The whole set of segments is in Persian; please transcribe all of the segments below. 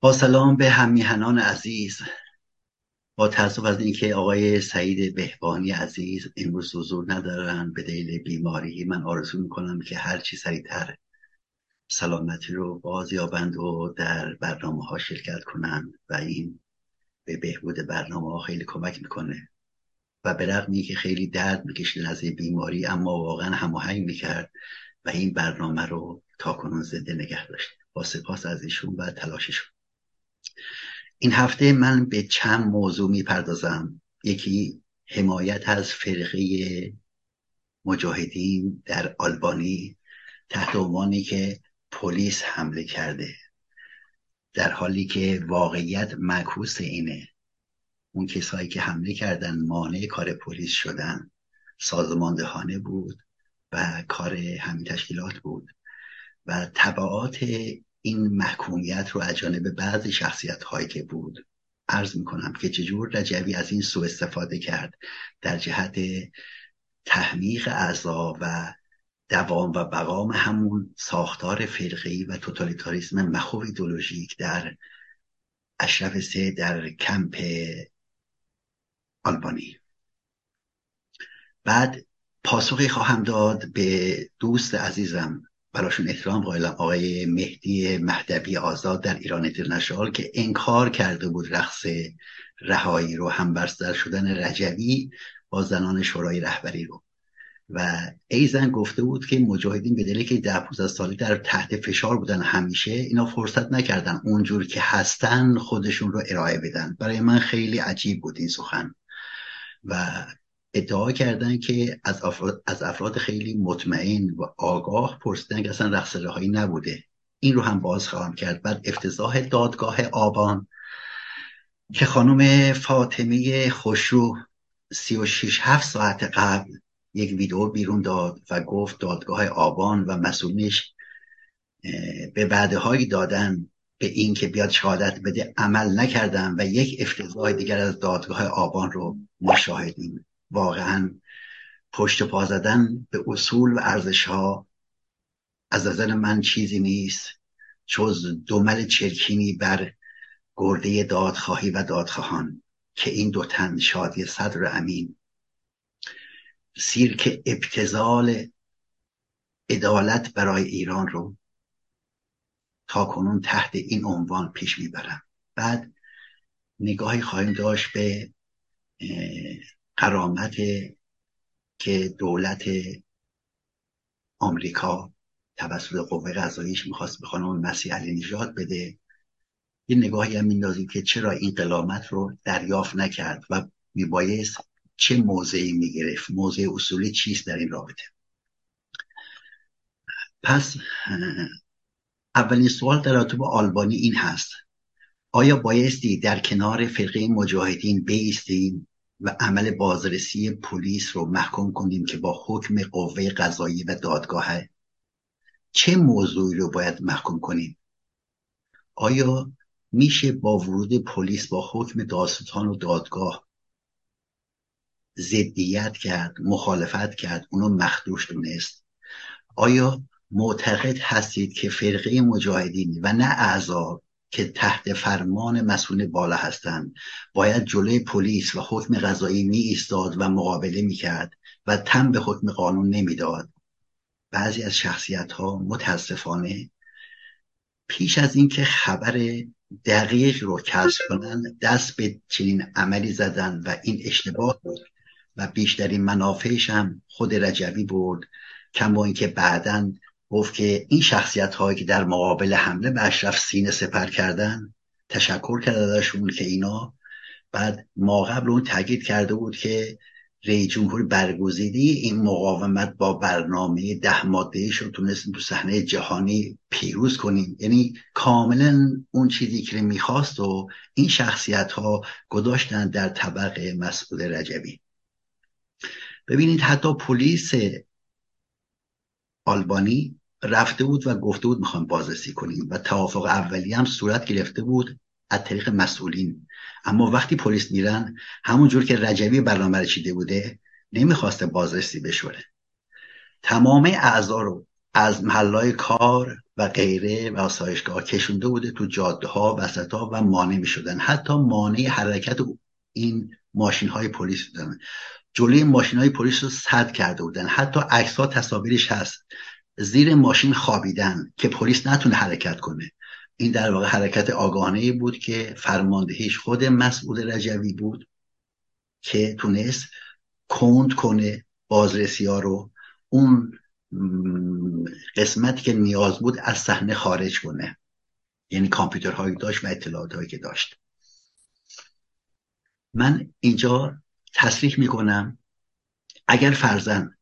با سلام به همیهنان عزیز. با تاسف از اینکه آقای سعید بهبانی عزیز امروز حضور ندارن به دلیل بیماری من آرزو می‌کنم که هرچی سریعتر سلامتی رو باز یابند و در برنامه ها شرکت کنند و این به بهبود برنامه ها خیلی کمک می‌کنه. و به رغمی که خیلی درد می‌کشید از بیماری اما واقعا هماهنگ می‌کرد و این برنامه رو تا کنون زنده نگه داشت. با سپاس از ایشون و تلاششون. این هفته من به چند موضوع می‌پردازم. یکی حمایت از فرقه مجاهدین در آلبانی تحت عنوانی که پلیس حمله کرده در حالی که واقعیت معکوس اینه. اون کسایی که حمله کردن مانع کار پلیس شدن. سازماندهانه بود و کار همین تشکیلات بود و طبعات این محکومیت رو از جانب بعضی شخصیت هایی که بود عرض می‌کنم که چجور رجوی از این سوء استفاده کرد در جهت تحمیق اعضا و دوام و بقام همون ساختار فرقی و توتالیتاریسم مخوف ایدولوژیک در اشرف سه در کمپ آلبانی. بعد پاسخی خواهم داد به دوست عزیزم براشون احترام قائلم. آقای مهدی مهدوی آزاد در ایران اینترنشنال که انکار کرده بود رقص رهایی رو هم برستر شدن رجوی با زنان شورای رهبری رو. و ایزن گفته بود که مجاهدین به دلیل که ده 15 سالی در تحت فشار بودن همیشه اینا فرصت نکردن اونجور که هستن خودشون رو ارائه بدن. برای من خیلی عجیب بود این سخن. و ادعا کردن که از افراد, از افراد خیلی مطمئن و آگاه پرسیدن که اصلا رقص هایی نبوده. این رو هم باز خواهم کرد. بعد افتضاح دادگاه آبان که خانم فاطمه خوشرو سی و شیش هفت ساعت قبل یک ویدیو بیرون داد و گفت دادگاه آبان و مسئولینش به وعده هایی دادن به این که بیاد شهادت بده عمل نکردن و یک افتضاح دیگر از دادگاه آبان رو مشاهدیم واقعا پشت پا زدن به اصول و ارزش ها از نظر من چیزی نیست. جز دمل چرکینی بر گرده دادخواهی و دادخواهان که این دو تن شادی صدر امین. سیرک ابتزال عدالت برای ایران رو تا کنون تحت این عنوان پیش می‌برم. بعد نگاهی خواهیم داشت به قرامت که دولت آمریکا توسط قوه قضاییش می‌خواست به خانم مسیح علی نژاد بده یه نگاهی هم میندازیم که چرا این قلامت رو دریافت نکرد و میبایست چه موضعی می‌گرفت موضع اصولی چیست در این رابطه. پس اولین سوال در رابطه با آلبانی این هست. آیا بایستی در کنار فرقه مجاهدین بیستیم؟ و عمل بازرسی پلیس رو محکوم کنیم که با حکم قوه قضایی و دادگاهه چه موضوعی رو باید محکوم کنیم؟ آیا میشه با ورود پلیس با حکم داستان و دادگاه ضدیت کرد مخالفت کرد اونو مخدوش دونست؟ آیا معتقد هستید که فرقه مجاهدین و نه اعضا که تحت فرمان مسئول بالا هستند. باید جلوی پلیس و حکم قضایی می ایستاد و مقابله می کرد و تم به حکم قانون نمی‌داد. بعضی از شخصیت ها متاسفانه پیش از اینکه خبر دقیق رو کسب کنند دست به چنین عملی زدن و این اشتباه بود و بیشترین منافعش هم خود رجوی برد کما اینکه بعدا گفت که این شخصیت هایی که در مقابل حمله به اشرف سینه سپر کردن تشکر کرده ازشون که اینا بعد ما قبل اون تاکید کرده بود که رئیس جمهور برگزیدی این مقاومت با برنامه ده ماده رو تونستیم تو صحنه جهانی پیروز کنیم. یعنی کاملا اون چیزی که می‌خواست و این شخصیت ها گذاشتن در طبق مسئول رجبی. ببینید حتی پلیس آلبانی رفته بود و گفته بود می‌خوام بازرسی کنیم و توافق اولی هم صورت گرفته بود از طریق مسئولین. اما وقتی پلیس میرن همون جور که رجبی برنامه چیده بوده نمی‌خواسته بازرسی بشوره. تمام اعضا رو از محلای کار و غیره و آسایشگاه کشونده بوده تو جاده ها وسط ها و مانع می شدن حتی مانع حرکت این ماشین های پلیس بودن. جلوی ماشین های پلیس رو صد کرده بودن. حتی عکس ها تصاویرش هست. زیر ماشین خوابیدن که پلیس نتونه حرکت کنه. این در واقع حرکت آگاهانه بود که فرماندهیش خود مسئول رجوی بود که تونست کند کنه بازرسی ها رو. اون قسمتی که نیاز بود از صحنه خارج کنه. یعنی کامپیوترهایی داشت و اطلاعات هایی که داشت. من اینجا تصریح می‌کنم. اگر فرزن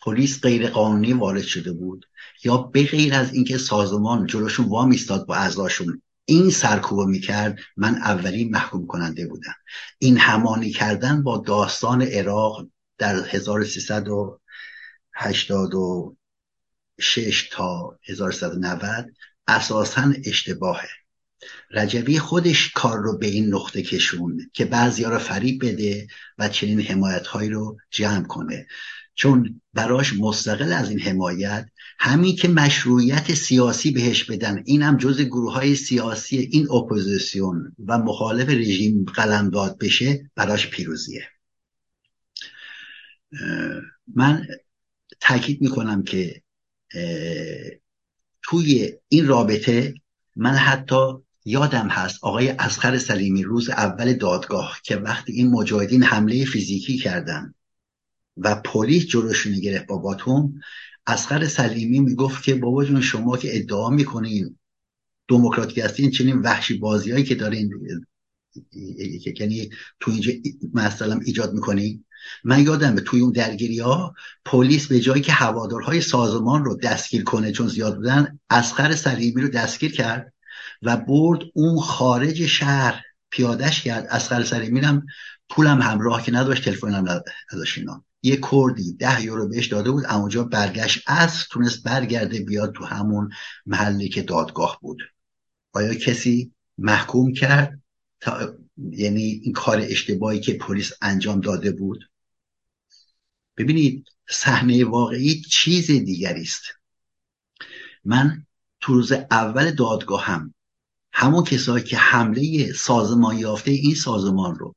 پلیس غیر قانونی وارد شده بود یا به غیر از اینکه سازمان جلوشون وام ایستاد با اعضاشون. این سرکوب می‌کرد من اولین محکوم کننده بودم. این همانی کردن با داستان عراق در 1386 تا 1390 اساسا اشتباهه. رجبی خودش کار رو به این نقطه کشون که بعضیا رو فریب بده و چنین حمایت هایی رو جمع کنه. چون براش مستقل از این حمایت همین که مشروعیت سیاسی بهش بدن این هم جز گروه های سیاسی این اپوزیسیون و مخالف رژیم قلمداد بشه براش پیروزیه. من تاکید می‌کنم که توی این رابطه من حتی یادم هست آقای اسخر سلیمی روز اول دادگاه که وقتی این مجاهدین حمله فیزیکی کردن و پلیس جلوشون گرفت با باتوم اسخر سلیمی می‌گفت که بابا جون شما که ادعا می‌کنین دموکراتیک هستین چنین وحشی بازیایی که دارین یعنی تو اینجا مثلا ایجاد می‌کنین. من یادمه توی اون درگیری ها پلیس به جایی که هوادارهای سازمان رو دستگیر کنه چون زیاد بودن اسخر سلیمی رو دستگیر کرد و برد اون خارج شهر. پیادش کرد. اسخر سلیمی هم پولم همراه که نداشت تلفنم نداشت اینا. یه کردی ده یورو بهش داده بود اونجا برگشت از تونست برگرده بیاد تو همون محلی که دادگاه بود. آیا کسی محکوم کرد؟ تا یعنی این کار اشتباهی که پلیس انجام داده بود؟ ببینید صحنه واقعی چیز دیگری است. من تو روز اول دادگاه هم همون کسایی که حمله سازمان یافته این سازمان رو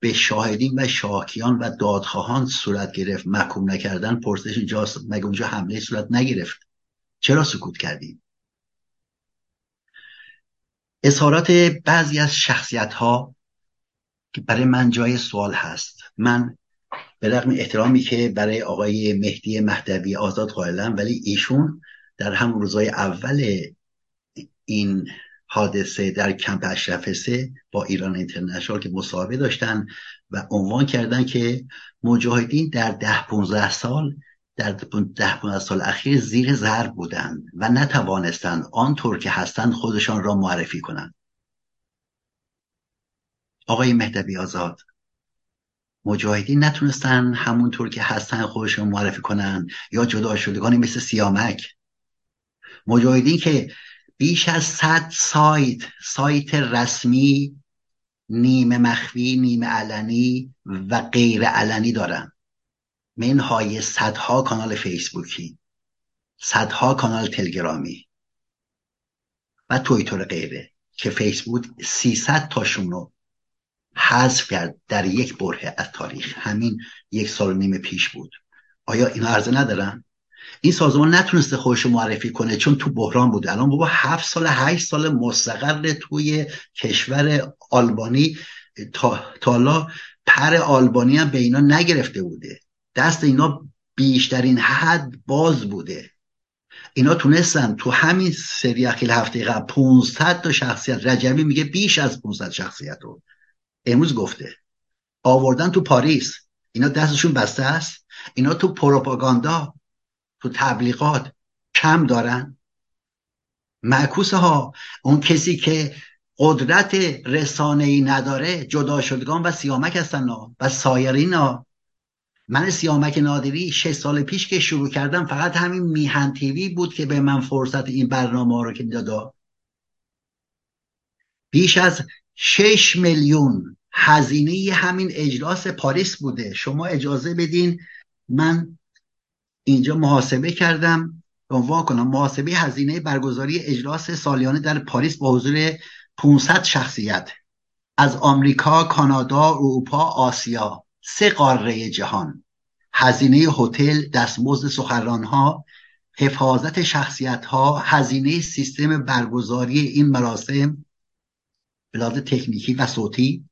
به شاهدین و شاکیان و دادخواهان صورت گرفت. محکوم نکردن پرسش اینجاست مگه اونجا حمله صورت نگرفت؟ چرا سکوت کردیم اظهارات بعضی از شخصیت ها که برای من جای سوال هست. من به رغم احترامی که برای آقای مهدی مهدوی آزاد قائلم ولی ایشون در همون روزای اول این حادثه در کمپ اشرف با ایران اینترنشنال که مصاحبه داشتن و عنوان کردن که مجاهدین در ده 15 سال در ده 15 سال اخیر زیر ضرب بودند و نتوانستند آنطور که هستند خودشان را معرفی کنند آقای مهدوی آزاد مجاهدین نتونستن همونطور که هستن خودشون معرفی کنن یا جدا شدگانی مثل سیامک؟ مجاهدین که بیش از صد سایت سایت رسمی نیمه مخفی نیمه علنی و غیر علنی دارن. منهای صدها کانال فیسبوکی صدها کانال تلگرامی و تویتر غیره که فیسبوک 300 تاشون رو حذف کرد در یک بره از تاریخ. همین یک سال و نیم پیش بود. آیا اینا عرضه ندارن؟ این سازمان نتونسته خودش معرفی کنه چون تو بحران بوده. الان بابا هفت سال هشت سال مستقر توی کشور آلبانی. تا حالا پر آلبانی هم به اینا نگرفته بوده. دست اینا بیشترین حد باز بوده. اینا تونستن تو همین سری اخیل هفته قبل 500 تا شخصیت رجبی میگه بیش از 500 شخصیت رو امروز گفته. آوردن تو پاریس. اینا دستشون بسته است. اینا تو پروپاگاندا تو تبلیغات کم دارن؟ معکوس ها اون کسی که قدرت رسانه ای نداره جدا شدگان و سیامک هستن و سایرین ها. من سیامک نادری شش سال پیش که شروع کردم فقط همین میهن تیوی بود که به من فرصت این برنامه رو که دادا. بیش از شش میلیون هزینه همین اجلاس پاریس بوده. شما اجازه بدین من اینجا محاسبه کردم عنوان کنم محاسبه هزینه برگزاری اجلاس سالیانه در پاریس با حضور 500 شخصیت از آمریکا، کانادا، اروپا، آسیا سه قاره جهان. هزینه هتل، دستمزد سخنرانها، حفاظت شخصیت ها، هزینه سیستم برگزاری این مراسم به تکنیکی و صوتی.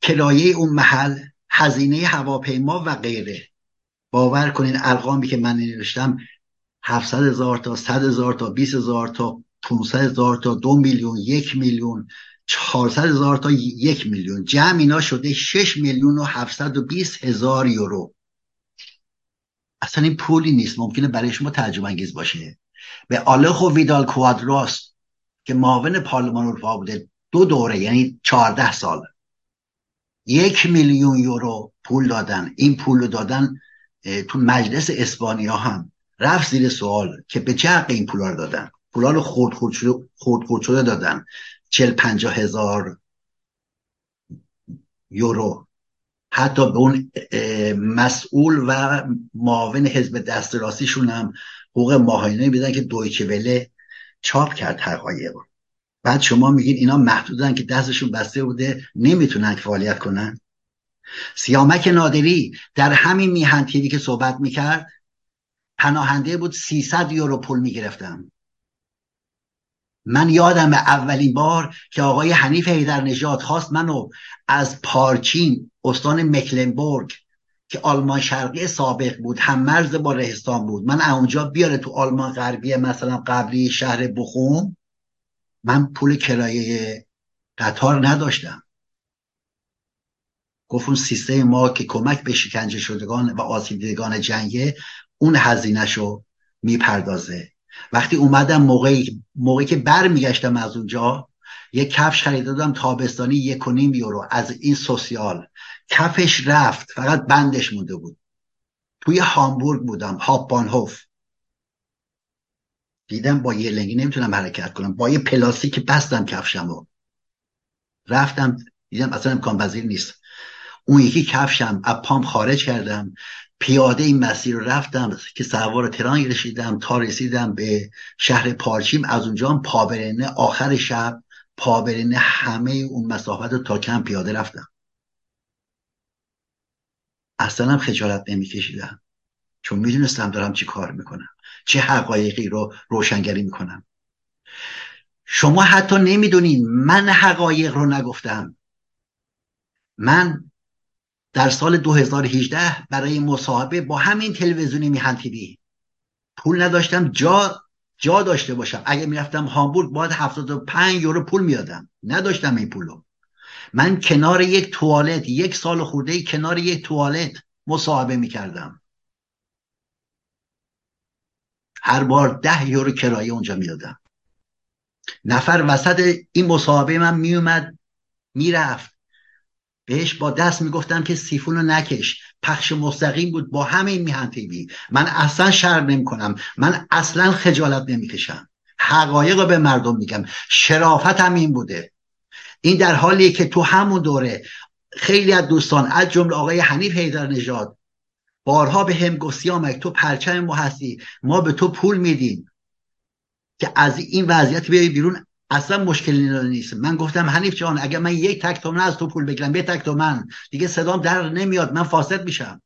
کرایه اون محل هزینه هواپیما و غیره. باور کنین ارقامی که من نوشتم 700 هزار تا 100 هزار تا 20 هزار تا 500 هزار تا دو میلیون یک میلیون 400 هزار تا یک میلیون. جمع اینا شده 6 میلیون و 720 هزار یورو. اصلا این پولی نیست. ممکنه برای شما تعجب انگیز باشه. به آلخو ویدال کوادراس که معاون پارلمان اروپا بوده دو دوره یعنی 14 سال یک میلیون یورو پول دادن. این پول رو دادن تو مجلس اسپانیا هم رفت زیر سوال که به چه این پولا رو دادن؟ پولا رو خورد خورد شده, خورد خورد شده دادن. چل پنجاه هزار یورو. حتی به اون مسئول و معاون حزب دست راستیشون هم حقوق ماهانه بدن که دویچه وله چاپ کرد حقایق بعد شما میگین اینا محدودن که دستشون بسته بوده نمی‌تونن فعالیت کنن؟ سیامک نادری در همین میهن تیوی که صحبت می‌کرد پناهنده بود 300 یورو پول می‌گرفتم. من یادم اولین بار که آقای حنیف حیدر نژاد خواست منو از پارچین استان مکلنبورگ که آلمان شرقی سابق بود هم مرز با رهستان بود من اونجا بیاره تو آلمان غربی مثلا قبلی شهر بخوم من پول کرایه قطار نداشتم. گفت اون سیستم ما که کمک به شکنجه شدگان و آسیب جنگه اون هزینهش رو می‌پردازه. وقتی اومدم موقعی, موقعی که برمیگشتم از اونجا یک کفش خریده تابستانی یک و نیم یورو. از این سوسیال. کفش رفت. فقط بندش مونده بود. توی هامبورگ بودم. هاپانهوف دیدم با یه لنگی نمی‌تونم حرکت کنم. با یه پلاستیک بستم کفشم رو رفتم. دیدم اصلا امکان پذیر نیست. اون یکی کفشم از پام خارج کردم. پیاده این مسیر رو رفتم که سوار تران رسیدم تا رسیدم به شهر پارچیم. از اونجا هم پابرنه آخر شب پابرنه همه اون مسافت رو تا کم پیاده رفتم. اصلا هم خجالت نمیکشیدم. چون می‌دونستم دارم چی کار می‌کنم. چه حقایقی رو روشنگری می‌کنم. شما حتی نمی‌دونین من حقایق رو نگفتم. من در سال 2018 برای مصاحبه با همین تلویزیونی میهن تیوی پول نداشتم جا جا داشته باشم. اگه می‌رفتم هامبورگ باید 75 یورو پول میادم نداشتم این پولو. من کنار یک توالت یک سال خورده کنار یک توالت مصاحبه می‌کردم. هر بار ده یورو کرایه اونجا می‌دادم. نفر وسط این مصاحبه من میومد می‌رفت. بهش با دست می‌گفتم که سیفون رو نکش. پخش مستقیم بود با همه این میهن تیوی. من اصلا شر نمی کنم من اصلا خجالت نمی‌کشم. حقایق رو به مردم میگم. شرافت هم این بوده. این در حالیه که تو همون دوره خیلی از دوستان از جمله آقای حنیف حیدر نژاد بارها به هم گفت تو پرچم ما هستی ما به تو پول میدیم که از این وضعیت بیای بیرون اصلا مشکلی نیست. من گفتم حنیف جان اگر من یک تک تومن از تو پول بگیرم یه تک تومن. دیگه صدام در نمیاد من فاسد میشم.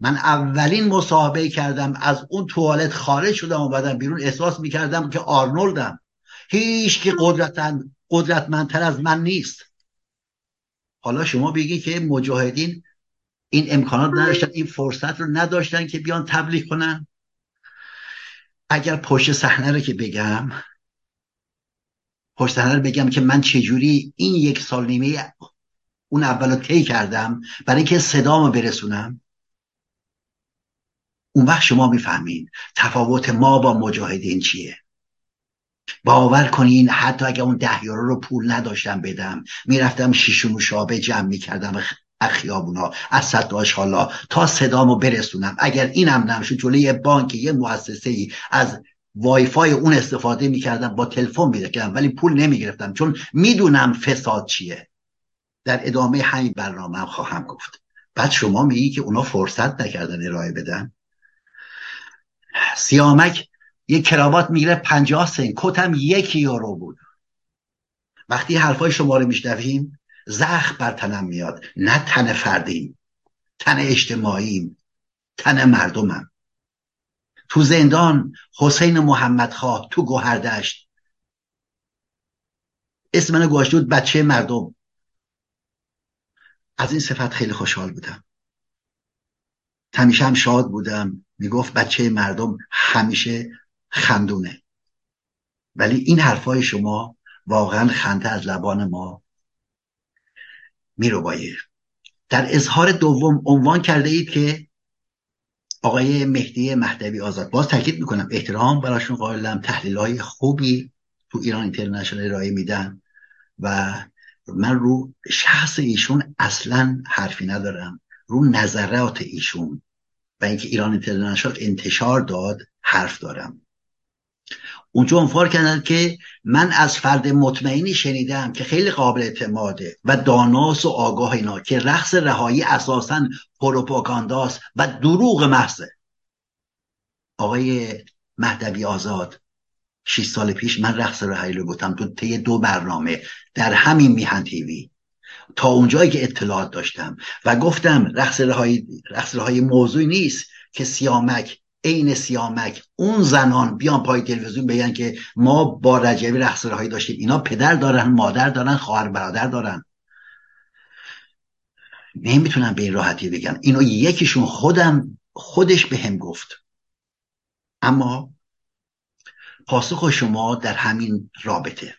من اولین مصاحبه کردم از اون توالت خارج شدم و بعدم بیرون احساس می‌کردم که آرنولدم. هیچ که قدرتمندتر از من نیست. حالا شما بگی که مجاهدین این امکانات نداشتن این فرصت رو نداشتن که بیان تبلیغ کنن. اگر پشت صحنه رو که بگم پشت بگم که من چجوری این یک سال نیمه اون اول رو طی کردم برای اینکه صدامو برسونم؟ اون وقت شما می‌فهمین تفاوت ما با مجاهدین چیه. باور کنین حتی اگه اون ده یورو رو پول نداشتم بدم می‌رفتم شیشون و شابه جمع می‌کردم اخیابونا از صد حالا تا صدامو برسونم. اگر اینم نمشه جلوی بانک یه مؤسسه ای از وای فای اون استفاده می‌کردم با تلفن میدکردم ولی پول نمی‌گرفتم چون می‌دونم فساد چیه. در ادامه همین برنامه هم خواهم گفت. بعد شما میگی که اونا فرصت نکردن ارائه بدن. سیامک یه کراوات می‌گیره پنجاه سن کتم یک یورو بود. وقتی حرفای شما رو میشنویم زخم بر تنم میاد. نه تن فردیم تن اجتماعیم تن مردمم. تو زندان حسین محمد خواه تو گوهردشت. اسم منو گوشته بود بچه مردم. از این صفت خیلی خوشحال بودم. همیشه هم شاد بودم. می‌گفت بچه مردم همیشه خندونه. ولی این حرفای شما واقعا خنده از لبان ما میرو بایه در اظهار دوم عنوان کرده اید که آقای مهدی مهدوی آزاد. باز تاکید می‌کنم احترام براشون قائلم. تحلیل های خوبی تو ایران اینترنشنال ارائه میدن و من رو شخص ایشون اصلا حرفی ندارم. رو نظرات ایشون و اینکه ایران اینترنشنال انتشار داد حرف دارم. اونجا عنوان کردن که من از فرد مطمئنی شنیدم که خیلی قابل اعتماده و داناس و آگاه اینا که رقص رهایی اساسا پروپاگانداست و دروغ محضه. آقای مهدوی آزاد 6 سال پیش من رقص رهایی رو گفتم تو طی دو برنامه در همین میهن تیوی تا اونجایی که اطلاعات داشتم و گفتم رقص رهایی رقص رهایی موضوعی نیست که سیامک عین سیامک. اون زنان بیان پای تلویزیون بگن که ما با رجبی رقص داشتیم. اینا پدر دارن مادر دارن خواهر برادر دارن. نمی‌تونم به این راحتی بگم. اینو یکیشون خودم خودش به هم گفت. اما پاسخ شما در همین رابطه.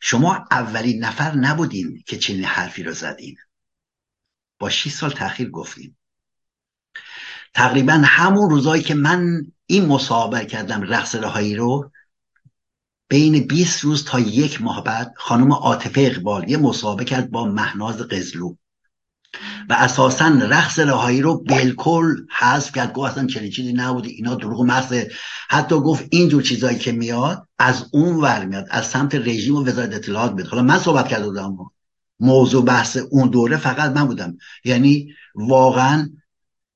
شما اولین نفر نبودین که چنین حرفی رو زدین. با 6 سال تاخیر گفتیم تقریبا همون روزایی که من این مسابقه کردم رقص رهایی رو بین 20 روز تا یک ماه بعد خانم عاطفه اقبال یه مسابقه کرد با مهناز قزلو. و اساسا رقص رهایی رو بالکل حذف کرد. گفت اصلا چنین چیزی نبوده اینا دروغ محض حتی گفت اینجور چیزایی که میاد از اون ور میاد. از سمت رژیم و وزارت اطلاعات میاد. حالا من صحبت کرده بودم. موضوع بحث اون دوره فقط من بودم. یعنی واقعا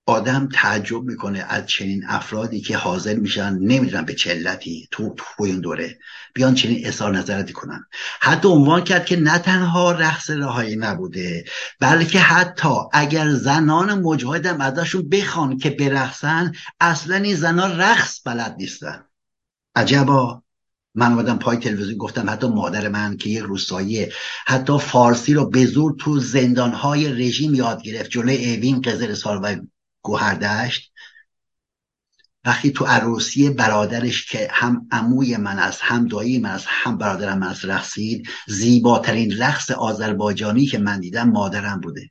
آدم تعجب می‌کنه از چنین افرادی که حاضر میشن نمی‌دونم به چلتی تو تو این دوره بیان چنین اظهار نظراتی کنن. حتی عنوان کرد که نه تنها رقص رهایی نبوده بلکه حتی اگر زنان مجاهدم ازشون بخوان که برقصن اصلا این زنان رقص بلد نیستن. عجبا. من اومدم پای تلویزیون گفتم حتی مادر من که یک روستایی حتی فارسی رو به زور تو زندانهای رژیم یاد گرفت جلوی اوین قزل سال و گوهردشت. وقتی تو عروسی برادرش که هم عموی من از هم دایی من از هم برادرم من از رقصید زیباترین رقص آذربایجانی که من دیدم مادرم بوده.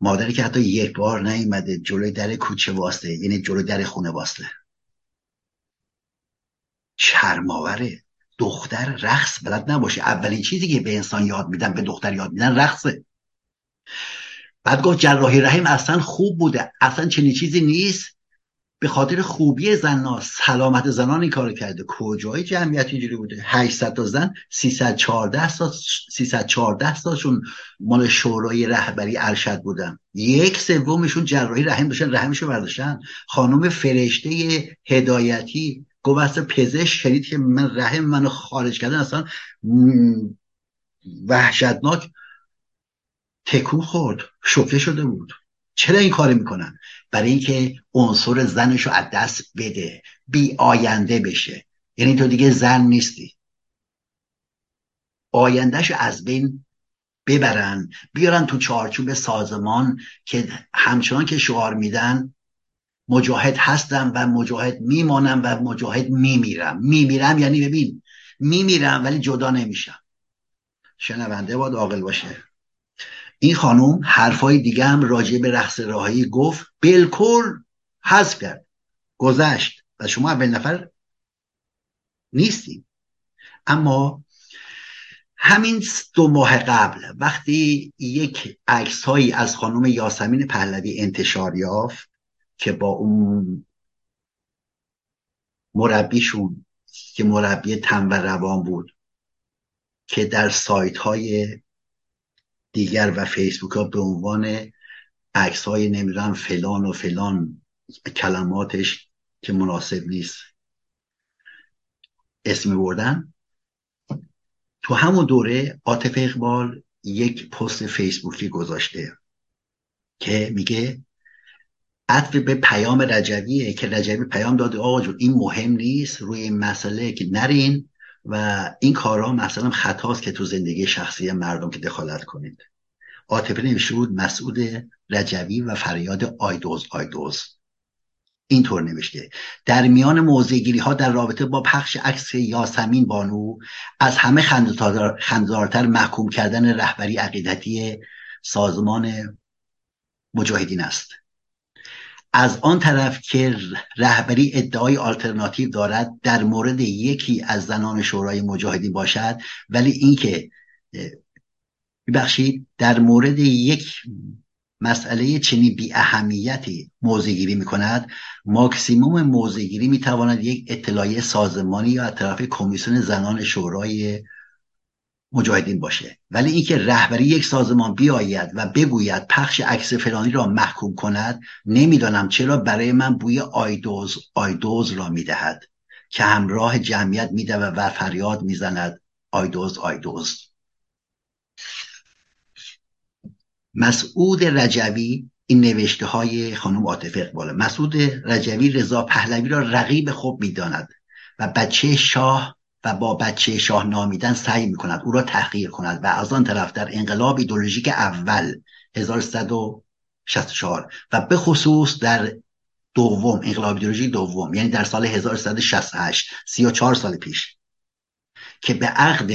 مادری که حتی یک بار نیومده جلوی در کوچه واسطه یعنی جلوی در خونه واسطه. شرماوره دختر رقص بلد نباشه. اولین چیزی که به انسان یاد میدن به دختر یاد میدن رقصه. بعد گفت جراحی رحم اصلا خوب بوده. اصلا چنین چیزی نیست. به خاطر خوبی زنان سلامت زنان این کار کرده. کجای جمعیت اینجوری بوده؟ 800 تا زن 314 تا 314 تاشون مال شورای رهبری ارشد بودن. یک سومشون جراحی رحم داشتن رحمشو برداشتن. خانم فرشته هدایتی گفت پزشک شدید که من رحم منو خارج کردن اصلا وحشتناک تکون خورد شوکه شده بود. چرا این کار می‌کنن؟ برای اینکه عنصر زنش رو از دست بده. بی آینده بشه. یعنی تو دیگه زن نیستی. آیندهش از بین ببرن بیارن تو چارچوب سازمان که همچنان که شعار میدن مجاهد هستم و مجاهد میمانم و مجاهد میمیرم میمیرم یعنی ببین میمیرم ولی جدا نمیشم شنونده باید عاقل باشه. این خانوم حرفای دیگه هم راجع به رقص راهایی گفت بالکل حذف کرد. گذشت و شما اول نفر نیستیم اما همین دو ماه قبل وقتی یک عکس هایی از خانم یاسمین پهلوی انتشار یافت که با اون مربیشون که مربی تن و روان بود که در سایت های دیگر و فیسبوک ها به عنوان عکس های نمی‌دونم فلان و فلان کلماتش که مناسب نیست. اسمی بردن تو همون دوره عاطف اقبال یک پست فیسبوکی گذاشته که میگه عطف به پیام رجویه که رجوی پیام داده آقا این مهم نیست روی این مسئله که نرین و این کارها مثلا خطاست که تو زندگی شخصی مردم که دخالت کنید. عاطفه نوشته بود مسعود رجوی و فریاد آیدوز آیدوز. اینطور نوشته. در میان موضعگیری ها در رابطه با پخش عکس یاسمین بانو از همه خنددارتر محکوم کردن رهبری عقیدتی سازمان مجاهدین است. از آن طرف که رهبری ادعای آلترناتیو دارد در مورد یکی از زنان شورای مجاهدین باشد ولی اینکه ببخشید در مورد یک مسئله چنین بی اهمیتی موضع می کند ماکسیموم موضع گیری می تواند یک اطلاعیه سازمانی یا کمیسیون زنان شورای مجاهدین باشه. ولی اینکه رهبری یک سازمان بیاید و بگوید پخش عکس فلانی را محکوم کند نمی‌دانم چرا برای من بوی آیدوز آیدوز را می‌دهد. که همراه جمعیت میده و فریاد می‌زند آیدوز آیدوز. مسعود رجوی این نوشته های خانم عاطف اقبال. مسعود رجوی رضا پهلوی را رقیب خوب می‌داند و بچه شاه و با بچه شاه نامیدن سعی می کند او را تحقیر کند و از آن طرف در انقلاب ایدولوژیک اول 1164 و به خصوص در دوم انقلاب ایدولوژیک دوم یعنی در سال 1168 34 سال پیش که به عقد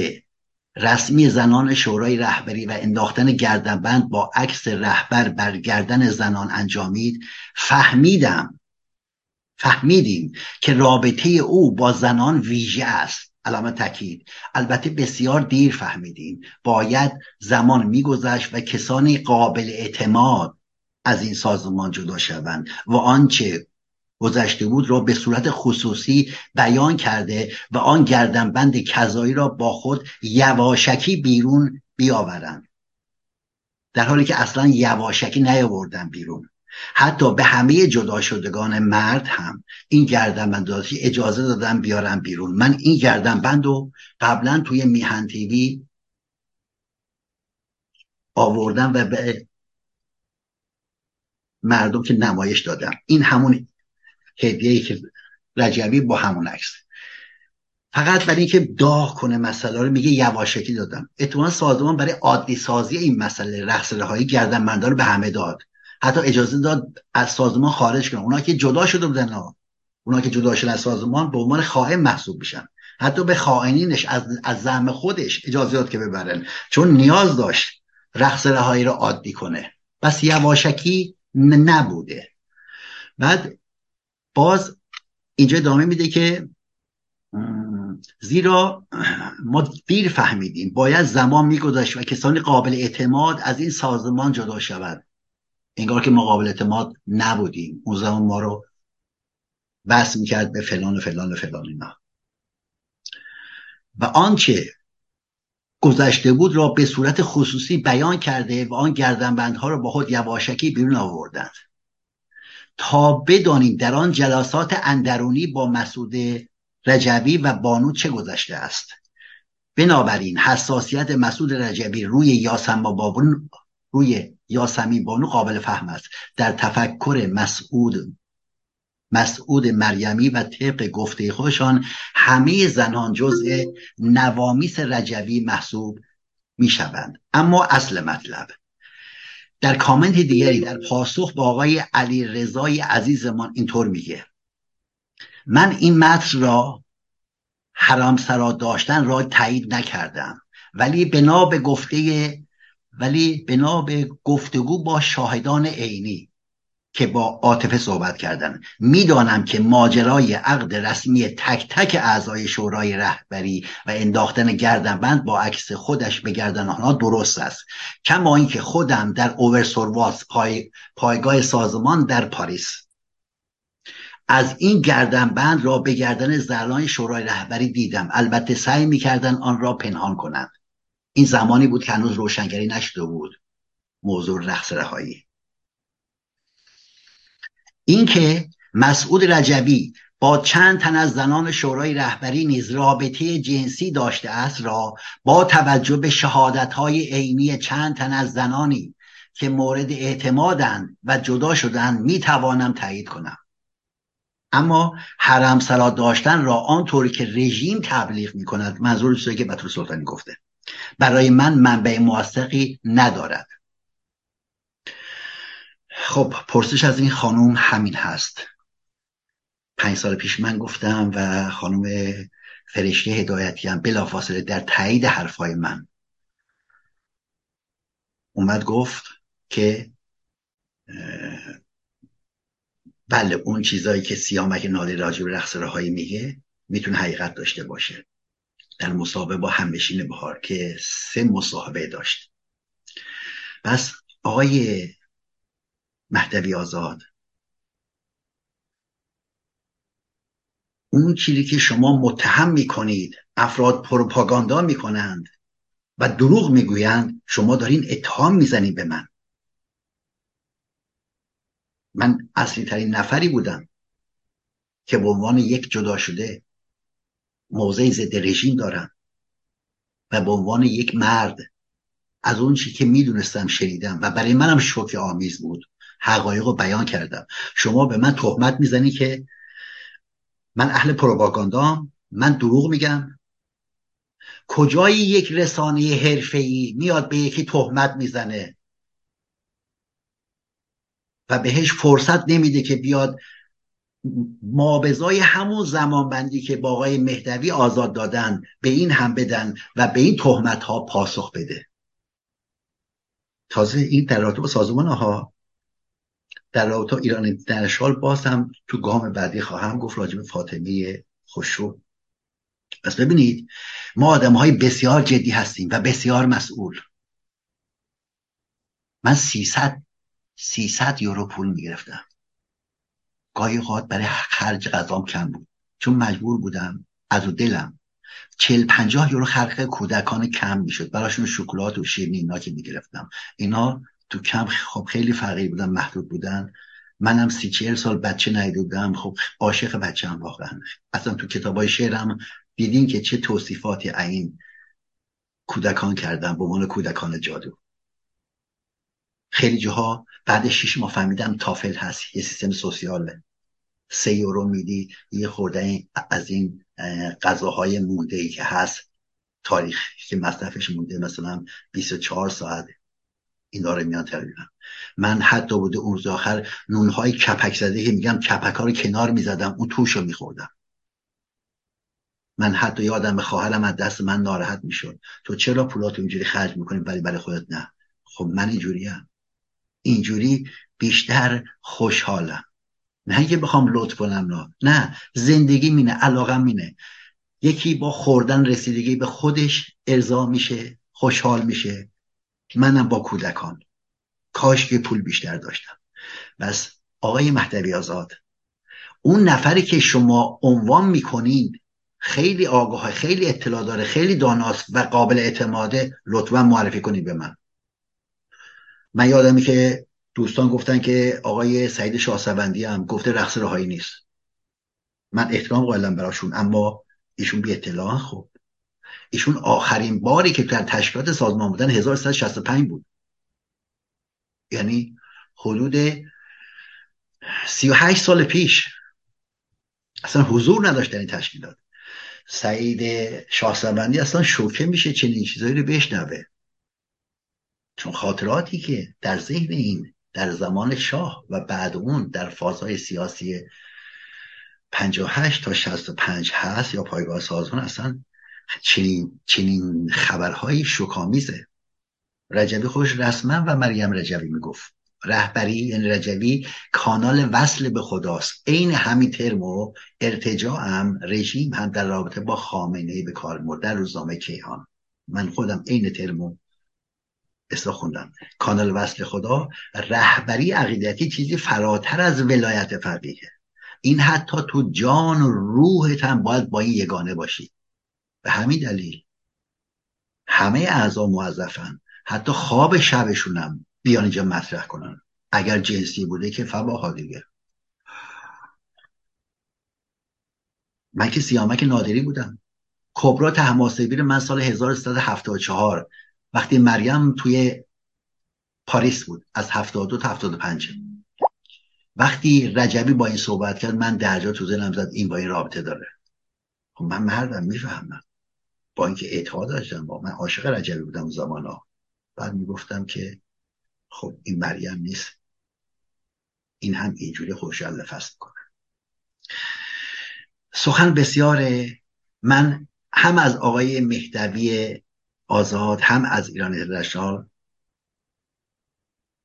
رسمی زنان شورای رهبری و انداختن گردنبند با عکس رهبر بر گردن زنان انجامید فهمیدم فهمیدیم که رابطه او با زنان ویژه است. علامه تاکید البته بسیار دیر فهمیدیم. باید زمان میگذشت و کسانی قابل اعتماد از این سازمان جدا شوند و آنچه گذشته بود را به صورت خصوصی بیان کرده و آن گردنبند کذایی را با خود یواشکی بیرون بیاورند. در حالی که اصلا یواشکی نیاوردن بیرون. حتی به همه جدا شدگان مرد هم این گردنبند اجازه دادن بیارن بیرون. من این گردنبند رو قبلا توی میهن تیوی آوردم و به مردم که نمایش دادم. این همون هدیه که رجبی با همون عکس. فقط برای اینکه داغ کنه مسئله رو میگه یواشکی دادم. اتوان سازمان برای عادی سازی این مسئله رقص رهایی گردن رو به همه داد. حتی اجازه داد از سازمان خارج کنه اونا که جدا شده بودن اونا که جدا شدن از سازمان به عنوان خائن محسوب میشن حتی به خائنینش از از زعم خودش اجازه داد که ببرن. چون نیاز داشت رقص رهایی رو عادی کنه. بس یواشکی نبوده. بعد باز اینجا ادامه میده که زیرا ما دیر فهمیدیم. باید زمان میگذشت و کسانی قابل اعتماد از این سازمان جدا شود. انگار که ما اعتماد نبودیم. اون زمان ما رو بس می‌کرد به فلان و فلان و فلان اینا. و آنچه گذشته بود را به صورت خصوصی بیان کرده و آن گردنبندها را با خود یواشکی بیرون آوردند. تا بدانیم در آن جلسات اندرونی با مسعود رجبی و بانو چه گذشته است. بنابراین حساسیت مسعود رجبی روی یاسم بابون روی یاسمین بانو قابل فهم است. در تفکر مسعود مسعود مریمی و طبق گفته خودشان همه زنان جزء نوامیس رجوی محسوب می شوند اما اصل مطلب. در کامنت دیگری در پاسخ با آقای علی رضای عزیزمان اینطور میگه. من این متن را حرام سرا داشتن را تایید نکردم ولی بنا به گفته ولی بنا به گفتگو با شاهدان عینی که با عاطفه صحبت کردن. می‌دانم که ماجرای عقد رسمی تک تک اعضای شورای رهبری و انداختن گردنبند با عکس خودش به گردن آنها درست است. کما اینکه خودم در اوورسورواس پای، پایگاه سازمان در پاریس. از این گردنبند را به گردن زران شورای رهبری دیدم. البته سعی می‌کردن آن را پنهان کنند. این زمانی بود که هنوز روشنگری نشده بود. موضوع رقص رهایی. اینکه مسعود رجبی با چند تن از زنان شورای رهبری نیز رابطه جنسی داشته است را با توجه به شهادت های عینی چند تن از زنانی که مورد اعتمادند و جدا شدن می توانم تایید کنم. اما حرم سرا داشتن را آنطوری که رژیم تبلیغ می کند منظور که بطور سلطانی گفته. برای من منبع موثقی ندارد. خب پرسش از این خانوم همین هست. پنج سال پیش من گفتم و خانوم فرشته هدایتی هم بلافاصله در تایید حرفای من. اومد گفت که بله اون چیزایی که سیامک نالی راجب رقص رهایی میگه می‌تونه حقیقت داشته باشه. در مصاحبه با همشین بهار که سه مصاحبه داشت. پس آقای مهدوی آزاد اون چیزی که شما متهم می‌کنید افراد پروپاگاندا می‌کنند و دروغ می‌گویند شما دارین اتهام می‌زنید به من. من اصلی ترین نفری بودم که به عنوان یک جدا شده موضع ضد رژیم دارم و به عنوان یک مرد از اون چی که می‌دونستم شنیدم و برای منم شوک آمیز بود حقایق رو بیان کردم. شما به من تهمت می‌زنی که من اهل پروپاگاندام من دروغ میگم. کجایی یک رسانه حرفه‌ای میاد به یکی تهمت می‌زنه و بهش فرصت نمیده که بیاد مابزای همون زمان بندی که با آقای مهدوی آزاد دادن به این هم بدن و به این تهمت ها پاسخ بده. تازه این در رابطه با سازمان ها در رابطه ایران اینترنشنال باز تو گام بعدی خواهم گفت راجب فاطمه خوشو پس ببینید ما آدم های بسیار جدی هستیم و بسیار مسئول. من 300 300 یورو پول می‌گرفتم. گاهی اوقات برای خرج غذام کم بود. چون مجبور بودم از دلم. چل پنجاه یورو خرق کودکان کم می‌شد. براشون شکلات و شیرینی اینا که می‌گرفتم. اینا تو کم خب خیلی فقیر بودن محدود بودن. منم سی چهل سال بچه نیده بودم. خب عاشق بچه هم واقعا. اصلا تو کتاب های شعرم دیدین که چه توصیفاتی این کودکان کردم به عنوان کودکان جادو. خیلی جاها بعد شیش ماه فهمیدم تافل هست یه سیستم سوسیاله. سه یورو میدی یه خورده از این غذاهای مونده ای که هست تاریخ که مصرفش مونده مثلا 24 ساعت. این داره میان تقریبا من حتی بوده اون روز آخر نونهای کپک زده که میگم کپک ها رو کنار می‌زدم اون توش رو میخوردم. من حتی یادم به خواهرم از دست من ناراحت می‌شد. تو چرا پولاتو اینجوری خرج می‌کنی ولی برای خودت نه؟ خب من اینجوری هم. اینجوری بیشتر خوشحالم. نه که بخوام لطف کنم نه نه زندگی مینه علاقم مینه. یکی با خوردن رسیدگی به خودش ارضا میشه خوشحال میشه. منم با کودکان. کاش که پول بیشتر داشتم. بس آقای مهدوی آزاد اون نفری که شما عنوان می‌کنید خیلی آگاه خیلی اطلاع داره خیلی داناست و قابل اعتماده لطفا معرفی کنید به من. من یادمی که دوستان گفتن که آقای سعید شاهسوندی هم گفته رقص رهایی نیست. من احترام قائلم براشون اما ایشون بی اطلاع خب. ایشون آخرین باری که در تشکیلات سازمان بودن 1365 بود. یعنی حدود 38 سال پیش. اصلا حضور نداشت در این تشکیلات. سعید شاهسوندی اصلا شوکه میشه چنین چیزایی رو بشنوه. چون خاطراتی که در ذهن این در زمان شاه و بعد اون در فازهای سیاسی 58 تا 65 هست یا پایگاه سازمان اصلا چنین, چنین خبرهای شکامیزه. رجبی خوش رسما و مریم رجبی می‌گفت. رهبری یعنی رجبی کانال وصل به خداست. عین همین ترم و ارتجاع هم رژیم هم در رابطه با خامنه به کار مرد در روزنامه کیهان. من خودم عین ترمو اصلا خوندم کانال وصل خدا رهبری عقیدتی چیزی فراتر از ولایت فقیه این حتی تو جان و روحت هم باید با این یگانه باشی. به همین دلیل همه اعضا موظفن. حتی خواب شبشونم بیان اینجا مطرح کنن. اگر جنسی بوده که فباها دیگه. من که سیامک نادری بودم. کبرا تحماسبیر من سال 1374 وقتی مریم توی پاریس بود از 72 تا 75 وقتی رجبی با این صحبت کرد من درجا تو زنم زد این با این رابطه داره. خب من مردم می‌فهمم. با اینکه اعتقاد داشتم با من عاشق رجبی بودم زمان ها. بعد می‌گفتم که خب این مریم نیست. این هم اینجوری خوشحال فست کنه سخن بسیاره. من هم از آقای مهدوی آزاد هم از ایران انترنشنال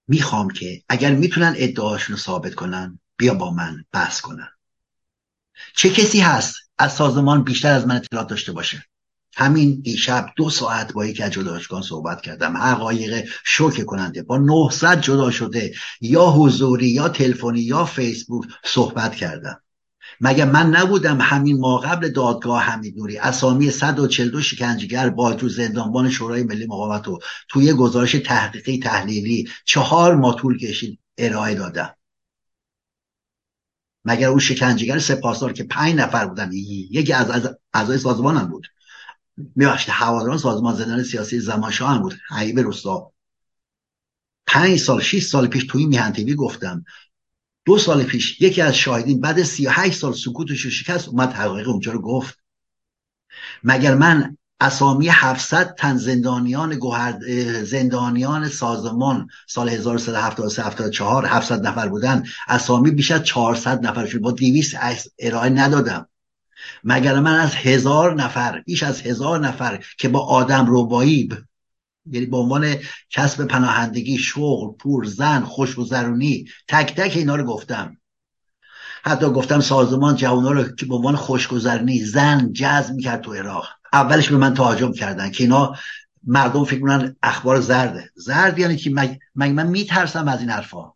می‌خوام که اگر می‌تونن ادعاشون رو ثابت کنن بیا با من بحث کنن. چه کسی هست از سازمان بیشتر از من اطلاعات داشته باشه؟ همین دیشب دو ساعت با یکی از جداشگان صحبت کردم. حقایق شوکه کننده. با 900 جدا شده یا حضوری یا تلفنی یا فیسبوک صحبت کردم. مگه من نبودم همین ما قبل دادگاه حمید نوری؟ اسامی 142 شکنجهگر تو زندانبان شورای ملی مقاومت رو توی گزارش تحقیقی تحلیلی چهار ما طول کشید ارائه دادم. مگر اون شکنجهگر سپاسدار که پنج نفر بودن یکی از اعضای سازمانم بود. میبخشید هواداران سازمان زندان سیاسی زمانشاه هم بود حیب رستا پنج سال شیش سال پیش توی میهن گفتم دو سال پیش یکی از شاهدین بعد سی و هشت سال سکوتش رو شکست اومد حقایق اونجا رو گفت. مگر من اسامی 700 تن زندانیان گوهر زندانیان سازمان سال 1373 74 700 نفر بودن. اسامی بیش از 400 نفر شد. با 200 ارائه ندادم. مگر من از هزار نفر بیش از هزار نفر که با آدم روبایی یعنی به عنوان کسب پناهندگی شغل پور زن خوشگذرونی تک تک اینا رو گفتم. حتی گفتم سازمان جوانا رو که به عنوان خوشگذرونی زن جذب می‌کرد تو عراق. اولش به من تهاجم کردن که اینا مردم فکر کنن اخبار زرده زرد یعنی که مگه من میترسم از این حرفا؟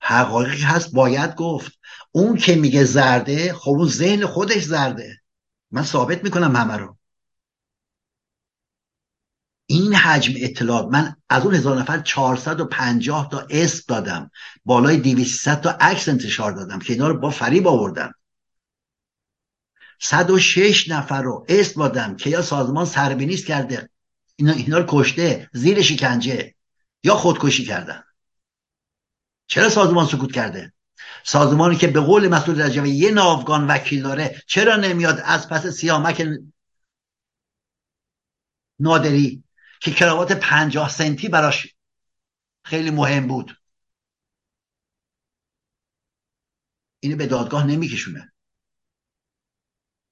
حقایقی هست باید گفت. اون که میگه زرده خب اون ذهن خودش زرده. من ثابت می‌کنم همه رو. این حجم اطلاعات من از اون هزار نفر 450 تا اسم دادم. بالای 200 تا عکس انتشار دادم که اینا رو با فریب آوردم. 106 نفر رو اسم دادم. که یا سازمان سربینیست کرده. اینا, اینا رو کشته. زیر شکنجه. یا خودکشی کردن. چرا سازمان سکوت کرده؟ سازمانی که به قول مسئول رجبی یه ناوگان وکیل داره چرا نمیاد از پس سیامک نادری که کراوات پنجاه سنتی براش خیلی مهم بود. اینو به دادگاه نمیکشونه.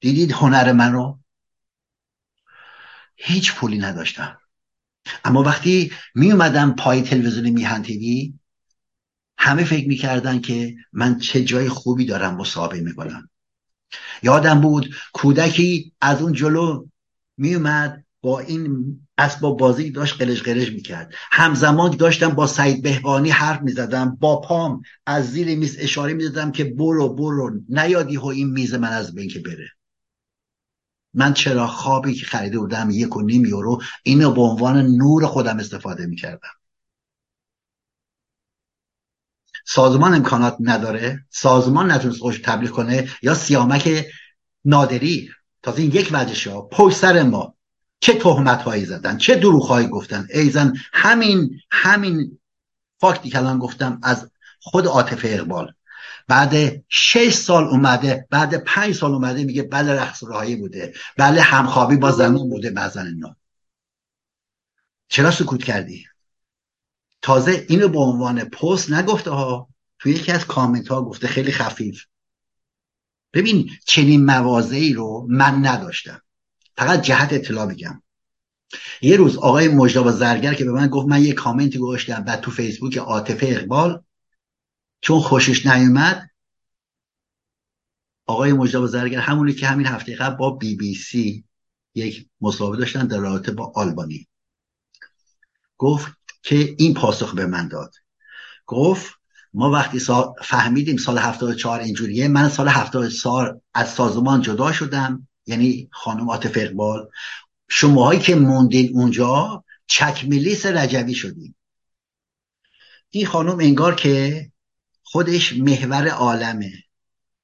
دیدید هنر من رو؟ هیچ پولی نداشتم. اما وقتی می اومدم پای تلویزیون میهن تیوی همه فکر می‌کردن که من چه جای خوبی دارم مصاحبه می‌کنم. یادم بود کودکی از اون جلو میومد با این اسباب بازی داشت قلش قلش می‌کرد. همزمان داشتم با سعید بهبانی حرف می‌زدم با پام از زیر میز اشاره می‌دادم که برو برو نیادی ها این میز من از بین که بره. من چرا خوابی که خریده بودم یک و نیم یورو اینو به عنوان نور خودم استفاده می‌کردم. سازمان امکانات نداره؟ سازمان نتونست خوش تبلیغ کنه؟ یا سیامک نادری؟ تازه این یک وجهش ها. پشت سر ما چه تهمت هایی زدن چه دروغ هایی گفتن ایزن همین همین فاکتی که الان گفتم از خود عاطفه اقبال. بعد شش سال اومده بعد پنج سال اومده میگه بله رقص راهی بوده بله همخوابی با زمین بوده بعضن اینا. چرا سکوت کردی؟ تازه اینو به عنوان پست نگفته ها. توی یکی از کامنت ها گفته خیلی خفیف. ببین چنین موازهی رو من نداشتم. فقط جهت اطلاع میگم یه روز آقای مجداب زرگر که به من گفت من یه کامنتی گذاشتم بعد تو فیسبوک عاطفه اقبال چون خوشش نیومد آقای مجداب زرگر همونی که همین هفته قبل با بی بی سی یک مصاحبه داشتن در رابطه با آلبانی. گفت که این پاسخ به من داد. گفت ما وقتی فهمیدیم سال 74 اینجوریه من سال 74 از سازمان جدا شدم. یعنی خانم عاطف اقبال شماهایی که موندین اونجا چکمیلیس رجوی شدیم این خانم انگار که خودش محور عالمه.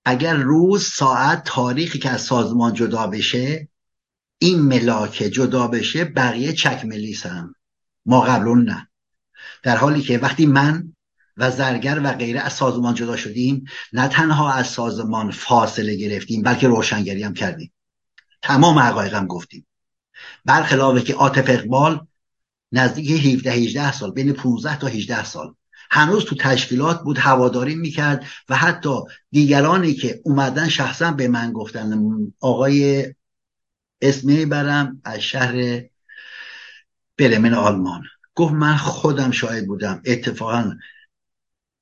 اگر روز ساعت تاریخی که از سازمان جدا بشه این ملاکه جدا بشه بقیه چکملیس هم ما قبلون نه. در حالی که وقتی من و زرگر و غیره از سازمان جدا شدیم نه تنها از سازمان فاصله گرفتیم بلکه روشنگری هم کردیم. تمام حقایقم گفتیم. برخلاف که عاطف اقبال نزدیک 17 18 سال بین 15 تا 18 سال هنوز تو تشکیلات بود هواداری می‌کرد و حتی دیگرانی که اومدن شخصا به من گفتن آقای اسمی برم از شهر برمن آلمان. گفت من خودم شاهد بودم. اتفاقا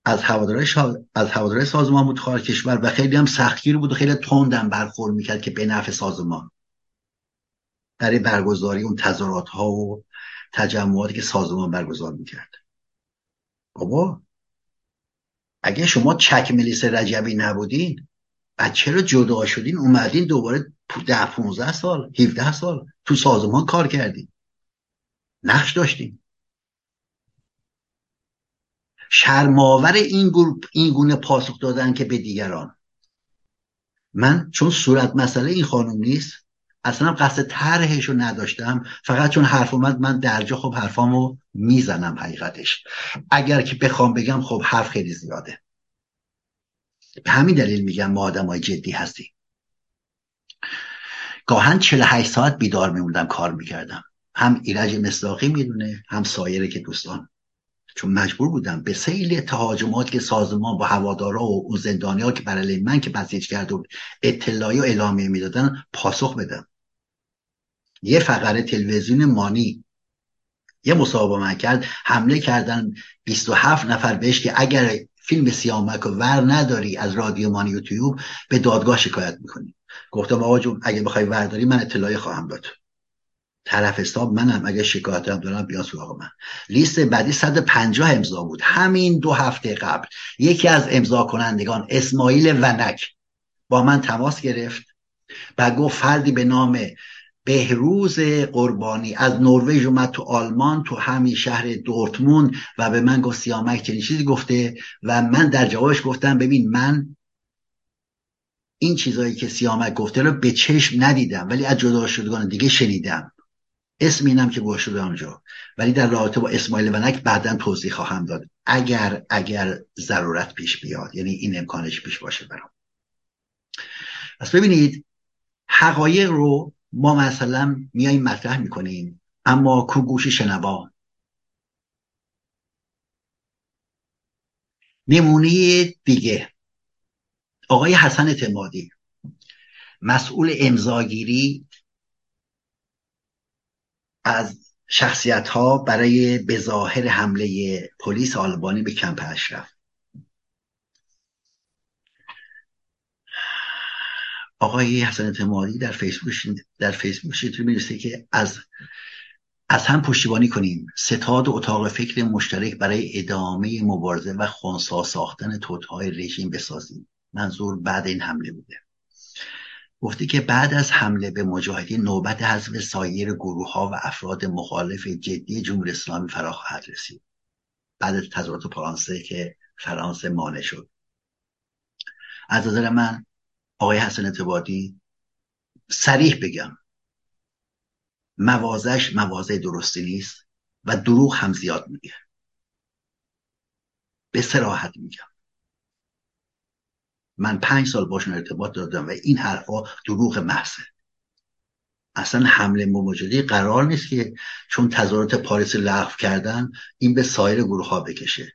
از هواداره از هواداره سازمان بود خارج کشور و خیلی هم سختگیر بود و خیلی تندم برخورد می‌کرد که به نفع سازمان. برای برگزاری اون تظاهرات ها و تجمعاتی که سازمان برگزار می‌کرد. بابا اگه شما چک ملیس رجبی نبودین بعد چرا جدا شدین؟ اومدین دوباره ده 15 سال 17 سال تو سازمان کار کردین. نقش داشتین. شرماور این, این گونه پاسخ دادن که به دیگران. من چون صورت مسئله این خانم نیست اصلا قصد طرحش رو نداشتم. فقط چون حرف اومد من درجا خب حرفامو می‌زنم حقیقتش. اگر که بخوام بگم خب حرف خیلی زیاده. به همین دلیل میگم ما آدم های جدی هستیم. گاهن 48 ساعت بیدار میموندم کار می‌کردم. هم ایرج مصداقی می‌دونه هم سایره که دوستان. چون مجبور بودم به سیل تهاجمات که سازمان با هوادارا و اون زندانی ها که برای من که بسیج کرده بود اطلاعی و اعلامیه می‌دادن پاسخ بدم. یه فقره تلویزیون مانی یه مصاحبه من کرد حمله کردن 27 نفر بهش که اگر فیلم سیامک و ور نداری از رادیو مانی یوتیوب به دادگاه شکایت می‌کنی. گفتم آقا جون اگه بخوای ورداری من اطلاعی خواهم داد طرف حساب منم اگه شکایت هم دارم بیا سراغ من. لیست بعدی 150 امضا بود. همین دو هفته قبل. یکی از امضا کنندگان اسماعیل ونک با من تماس گرفت و گفت فردی به نام بهروز قربانی از نروژ اومد تو آلمان تو همین شهر دورتموند و به من گفت سیامک چنین چیزی گفته و من در جوابش گفتم ببین من این چیزایی که سیامک گفته رو به چشم ندیدم ولی از جدا شدگان دیگه شنیدم. اسم اینم که گوش شده اونجا ولی در رابطه با اسماعیل ونک بعدا توضیح خواهم داد. اگر اگر ضرورت پیش بیاد یعنی این امکانش پیش باشه برام. پس ببینید حقایق رو ما مثلا میایم مطرح می‌کنیم اما کو گوش شنوا؟ نمونه دیگه. آقای حسن اعتمادی مسئول امضاگیری از شخصیت ها برای بظاهر حمله پلیس آلبانی به کمپ اشرف. آقای حسن اعتمادی در فیسبوک در فیسبوک می‌رسه که از از هم پشتیبانی کنیم. ستاد اتاق فکر مشترک برای ادامه مبارزه و خونسا ساختن توتهای رژیم بسازیم. منظور بعد این حمله بوده. گفته که بعد از حمله به مجاهدین نوبت حذف سایر گروه ها و افراد مخالف جدی جمهوری اسلامی فرا خواهد رسید. بعد از تظاهرات فرانسه که فرانسه مانع شد. از نظر من آقای حسن اعتبادی سریح بگم. موازش موازه درستی نیست و دروغ هم زیاد میگه. به سراحت میگم. من پنج سال باشون ارتباط دادم و این حرفها دروغ محضه. اصلا حمله مواجدی قرار نیست که چون تظاهرات پاریس لغو کردن این به سایر گروه ها بکشه.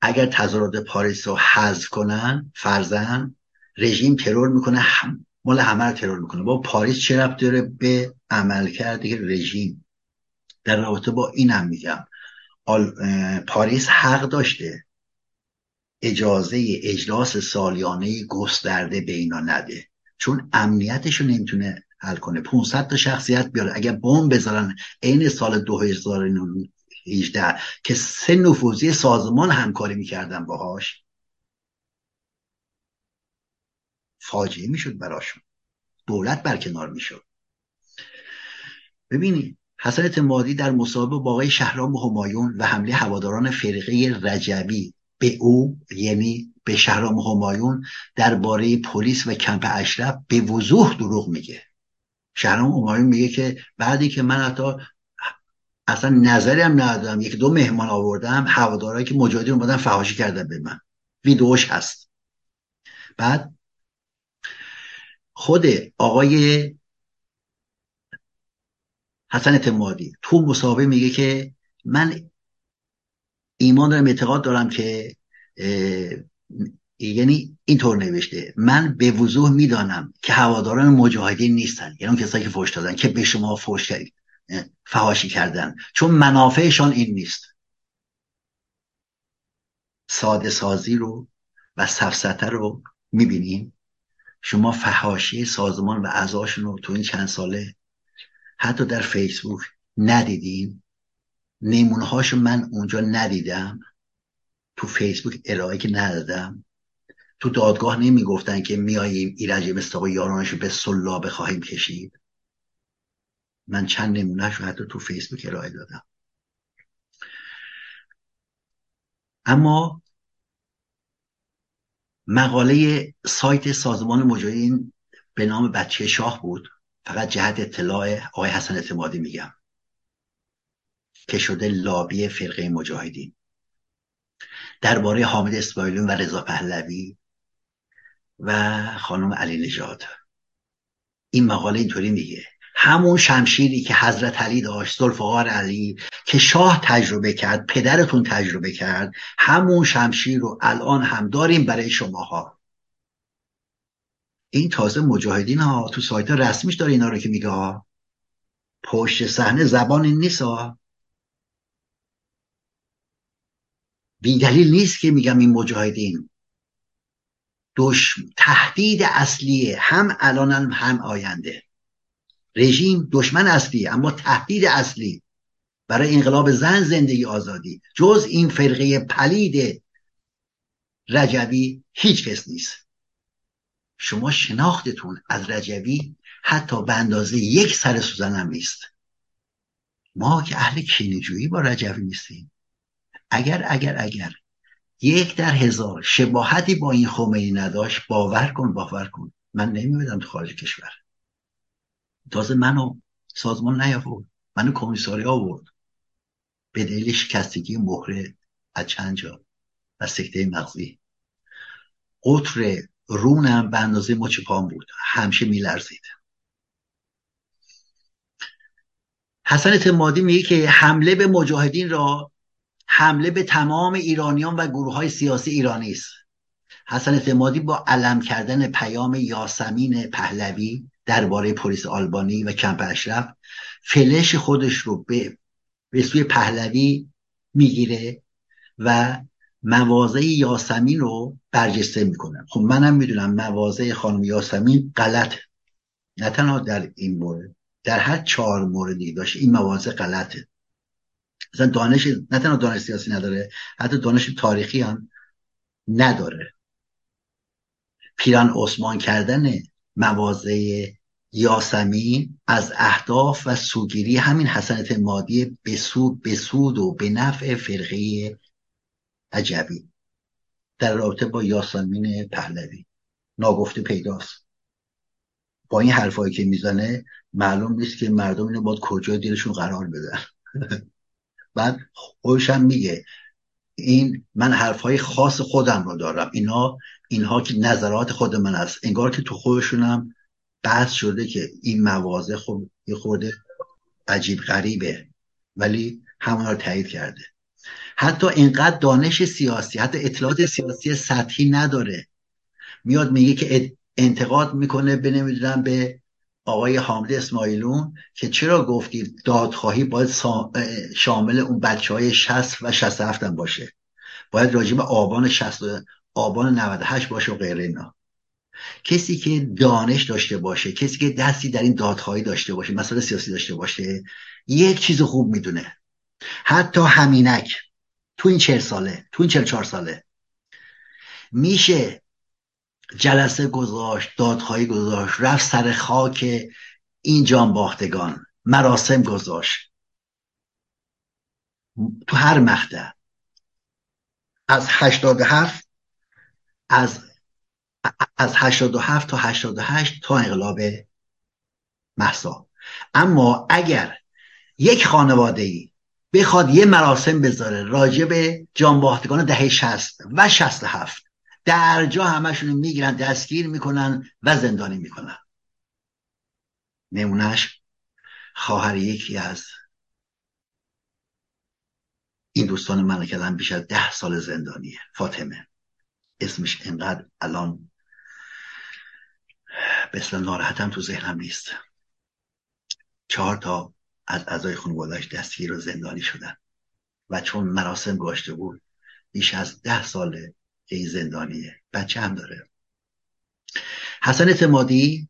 اگر تظاهرات پاریس رو حذف کنن فرزن رژیم ترور می‌کنه هم مال همه رو ترور می‌کنه. با پاریس چه ربط داره به عمل کرده رژیم؟ در رابطه با اینم میگم. پاریس حق داشته. اجازه اجلاس سالیانه گسترده به اینا نده. چون امنیتش رو نمی‌تونه حل کنه. 500 تا شخصیت بیاره. اگر بمب بذارن عین سال 2018 که سه نفوذی سازمان همکاری می‌کردن باهاش فاجعه می‌شد براشون. دولت برکنار می‌شد. ببینید حسن اعتمادی در مسابقه با آقای شهرام همایون و حمله هواداران فرقه رجبی به او یعنی به شهرام همایون درباره پلیس و کمپ اشرف به وضوح دروغ میگه. شهرام همایون میگه که بعدی که من حتی اصلا نظری هم ندادم یک دو مهمان آوردم هوادارایی که مجاهدین اومدن فحاشی کردن به من. ویدوش هست. بعد خود آقای حسن اعتمادی تو مسابقه میگه که من ایمان دارم اعتقاد دارم که یعنی اینطور نوشته من به وضوح می‌دانم که هواداران مجاهدین نیستن یعنی اون کسایی که فوش دادن که به شما فوش فهاشی کردن. چون منافعشان این نیست. ساده سازی رو و سفسته رو می‌بینیم. شما فهاشی سازمان و اعضاشون رو تو این چند ساله حتی در فیسبوک ندیدین. نمونه من اونجا ندیدم. تو فیسبوک ارائه که ندادم. تو دادگاه نمی‌گفتن که میاییم ایرج مستاق یارانش به سلابه خواهیم کشید. من چند نمونهش رو حتی تو فیسبوک ارائه دادم. اما مقاله سایت سازمان مجاهدین به نام بچه شاه بود. فقط جهت اطلاع آقای حسن اعتمادی میگم. که شده لابی فرقه مجاهدین. درباره حامد اسماعیلون و رضا پهلوی و خانم علی نژاد. این مقاله اینطوری میگه. همون شمشیری که حضرت علی داشت زلفقار علی که شاه تجربه کرد پدرتون تجربه کرد همون شمشیر رو الان هم داریم برای شماها. این تازه مجاهدین ها تو سایت رسمیش داره اینا رو که میگه ها. پشت صحنه زبان نیست دلیل نیست که میگم این مجاهدین دش... تهدید اصلی هم الان هم آینده. رژیم دشمن اصلی اما تهدید اصلی برای انقلاب زن زندگی آزادی. جز این فرقه پلید رجوی هیچ کس نیست. شما شناختتون از رجوی حتی به اندازه یک سر سوزن نیست. ما که اهل کینجویی با رجوی نیستیم. اگر اگر اگر یک در هزار شباهتی با این خمینی نداشت باور کن باور کن. من نمیدم تو خارج کشور. تازه منو سازمان نیاورد. منو کمیساری آورد. به دلیل شکستگی مهره از چند جا و سکته مغزی. قطر رونم به اندازه مچ پام بود. همیشه میلرزید. حسن اعتمادی میگه که حمله به مجاهدین را حمله به تمام ایرانیان و گروه های سیاسی ایرانی است. حسن اعتمادی با علم کردن پیام یاسمین پهلوی درباره پلیس آلبانی و کمپ اشرف فلش خودش رو به, به سوی پهلوی می‌گیره و مواضع یاسمین رو برجسته می‌کنه. خب منم می‌دونم مواضع خانم یاسمین غلط نه تنها در این مورد در هر چهار موردی داشت این مواضع غلطه. مثلا دانش نه تنها دانش سیاسی نداره حتی دانش تاریخی هم نداره. پیران عثمان کردن مواضع یاسمین از اهداف و سوگیری همین حسنت مادی به سود و به نفع فرقه عجبی در رابطه با یاسمین پهلوی. ناگفته پیداست. با این حرفایی که می‌زنه معلوم نیست که مردم اینو باید کجا دیرشون قرار بدن. بعد خودشم میگه این من حرفهای خاص خودم رو دارم. اینا اینها که نظرات خود من است انگار که تو خودشونم بحث شده که این موازه خب یه خورده عجیب غریبه ولی همون رو تایید کرده. حتی اینقدر دانش سیاسی حتی اطلاعات سیاسی سطحی نداره. میاد میگه که انتقاد می‌کنه به نمی‌دونم به آقای حامد اسماعیلون که چرا گفتی دادخواهی باید شامل اون بچه های 60 و 67 هم باشه؟ باید راجب آبان 60 آبان 98 باشه و غیره اینا. کسی که دانش داشته باشه کسی که دستی در این دادخواهی داشته باشه مسئله سیاسی داشته باشه یک چیز خوب می‌دونه. حتی همینک تو این چهل ساله تو این چهل چهار ساله میشه جلسه گذاشت دادخواهی گذاشت رفت سر خاک این باختگان. مراسم گذاشت. تو هر مقطع. از 87 از از 87 تا 88 تا انقلاب محسا. اما اگر یک خانواده ای بخواد یه مراسم بذاره راجع به جانباختگان دهه 60 و 67 در جا همشون می‌گیرن دستگیر می‌کنن و زندانی می‌کنن. نمونهش خواهر یکی از این دوستان من کردن بیش از ده سال زندانیه فاطمه. اسمش انقدر الان به ناراحتم تو ذهنم نیست. چهار تا از اعضای خانوادهش دستگیر و زندانی شدن. و چون مراسم گاشته بود بیش از ده ساله که این زندانیه. بچه هم داره. حسن اعتمادی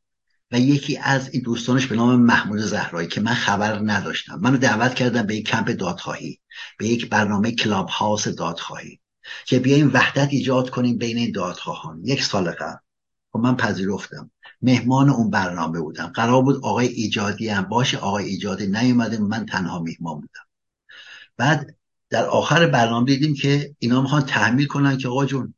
و یکی از این دوستانش به نام محمود زهرایی که من خبر نداشتم. منو دعوت کردم به یک کمپ دادخواهی به یک برنامه کلاب هاوس دادخواهی که بیایم وحدت ایجاد کنیم بین این دادخواهان. یک سال قبل. خب من پذیرفتم. مهمان اون برنامه بودم. قرار بود آقای ایجادی هم باشه. آقای ایجادی نیومده. من تنها مهمان بودم. بعد در آخر برنامه دیدیم که اینا می‌خوان تحمیل کنن که آقا جون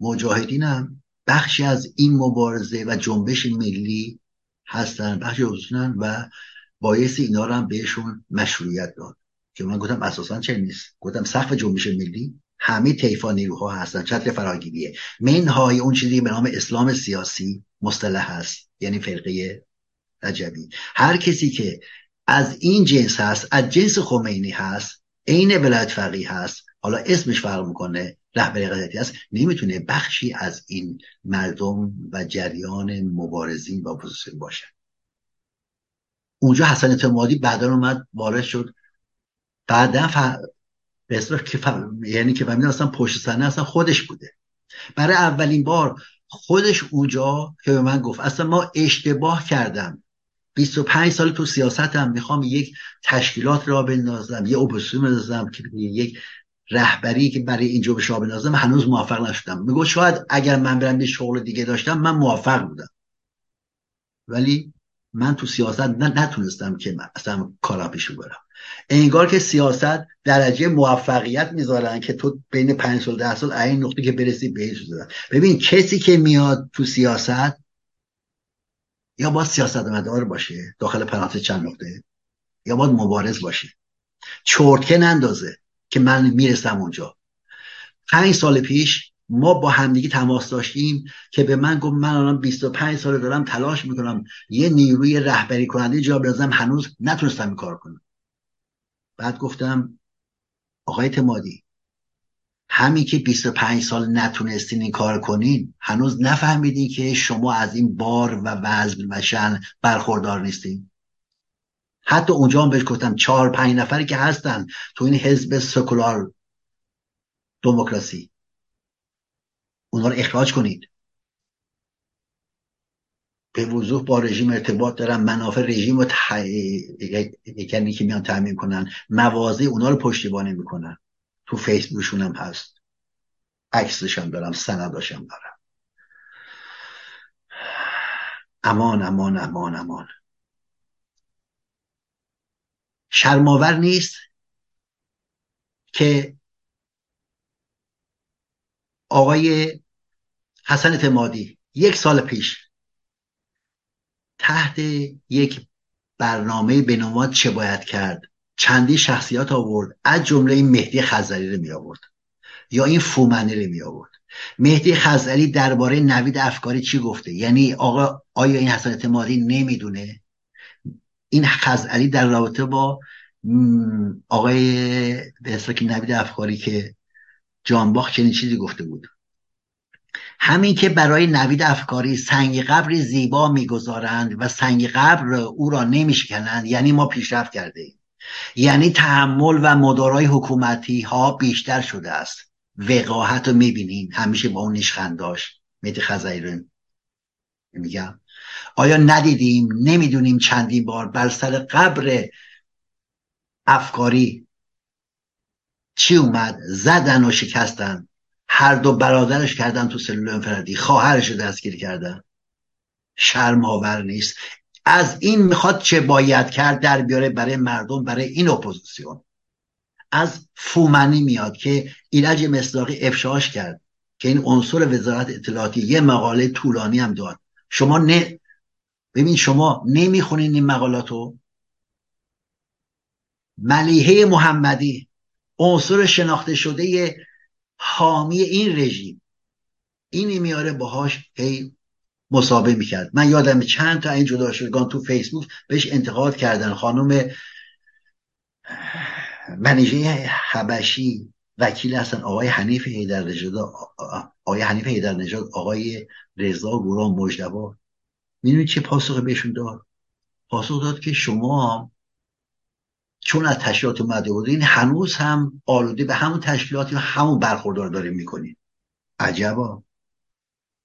مجاهدین هم بخشی از این مبارزه و جنبش ملی هستن بخشی حضورن و باعث اینا رو هم بهشون مشروعیت داد که من گفتم اساسا چه نیست. گفتم سقف جنبش ملی همه طیفا نیروها هستن چتر فراگیریه. منهای اون چیزی به نام اسلام سیاسی مصطلح هست یعنی فرقه رجبی. هر کسی که از این جنس هست از جنس خمینی هست عین ولایت فقیه هست. حالا اسمش فرق می‌کنه رهبری قدرتی هست. نمی‌تونه بخشی از این مردم و جریان مبارزین با اپوزیسیون باشه. اونجا حسن اعتمادی بعدا اومد وارد شد. بعدا ف... که یعنی که فهمید اصلا پشت صحنه اصلا خودش بوده. برای اولین بار خودش اونجا که به من گفت اصلا ما اشتباه کردم. 25 سال تو سیاستم می‌خوام یک تشکیلات راه بندازم یه اپوزیسیون بندازم که یک رهبری که برای اینجا به شاه بندازم هنوز موفق نشدم. میگو شاید اگر من برم یه شغل دیگه داشتم من موفق بودم. ولی من تو سیاست نتونستم که اصلا کارا پیش برم. انگار که سیاست درجه موفقیت می‌ذارن که تو بین پنج سال ده سال این نقطه که برسی بهش ببین کسی که میاد تو سیاست یا باید سیاست مدار باشه داخل پرانتز چند نقطه یا باید مبارز باشه. چرتکه نندازه که من می‌رسم اونجا. پنج سال پیش ما با همدیگه تماس داشتیم که به من گفت من الان 25 سال دارم تلاش می‌کنم یه نیروی رهبری کننده جا بزنم هنوز نتونستم این کار کنم. بعد گفتم آقای تمادی همین که 25 سال نتونستین این کار کنین هنوز نفهمیدین که شما از این بار و وزن و شن برخوردار نیستین. حتی اونجا هم بهش گفتم چهار پنج نفری که هستن تو این حزب سکولار دموکراسی. اونها رو اخراج کنید. به وضوح با رژیم ارتباط دارن منافع رژیم رو تح... یعنی که میان تعمین کنن. موازه اونا رو پشتیبانی می‌کنن. تو فیسبوکشون هم هست. عکسش هم دارم سنداش هم دارم. امان امان امان امان. شرماور نیست که آقای حسن اعتمادی یک سال پیش تحت یک برنامه بنامات چه باید کرد. چندی شخصیات آورد. از جمله این مهدی خزری رو می آورد. یا این فومنی رو می آورد. مهدی خزری درباره نوید افکاری چی گفته؟ یعنی آقا آیا این حسن اعتمادی نمی‌دونه؟ این خزعلی در رابطه با آقای به که نوید افکاری که جانباخ چنین چیزی گفته بود. همین که برای نوید افکاری سنگ قبر زیبا می‌گذارند و سنگ قبر او را نمیشکنند یعنی ما پیشرفت کرده ایم. یعنی تحمل و مدارای حکومتی ها بیشتر شده است. وقاحت رو می‌بینیم همیشه با اون نیشخنداش. مهدی خزایی رو میگم. آیا ندیدیم؟ نمی‌دونیم چندین بار. بر سر قبر افکاری چی اومد؟ زدن و شکستن. هر دو برادرش کردن تو سلول انفرادی. خواهرش رو دستگیر کردن. شرم آور نیست. از این می‌خواد چه باید کرد در بیاره برای مردم برای این اپوزیسیون. از فومنی میاد که ایرج مصداقی افشاش کرد که این عنصر وزارت اطلاعاتی یه مقاله طولانی هم داد. شما نه ببین شما نمی‌خونین این مقالاتو؟ ملیحه محمدی عنصر شناخته شده حامی این رژیم. اینی میاره باهاش هی مسابقه می‌کرد. من یادم چند تا این جدا شدگان تو فیسبوک بهش انتقاد کردن. خانم منیژه حبشی وکیل هستن. آقای حنیف هیدر نژاد آقای حنیف هیدر نژاد آقای رضا گوران مجدبا می‌دونید چه پاسخ بهشون داد؟ پاسخ داد که شما چون از تشکیلات اومده بودین هنوز هم آلوده به همون تشکیلاتی و همون برخوردار داریم می‌کنین. عجبا.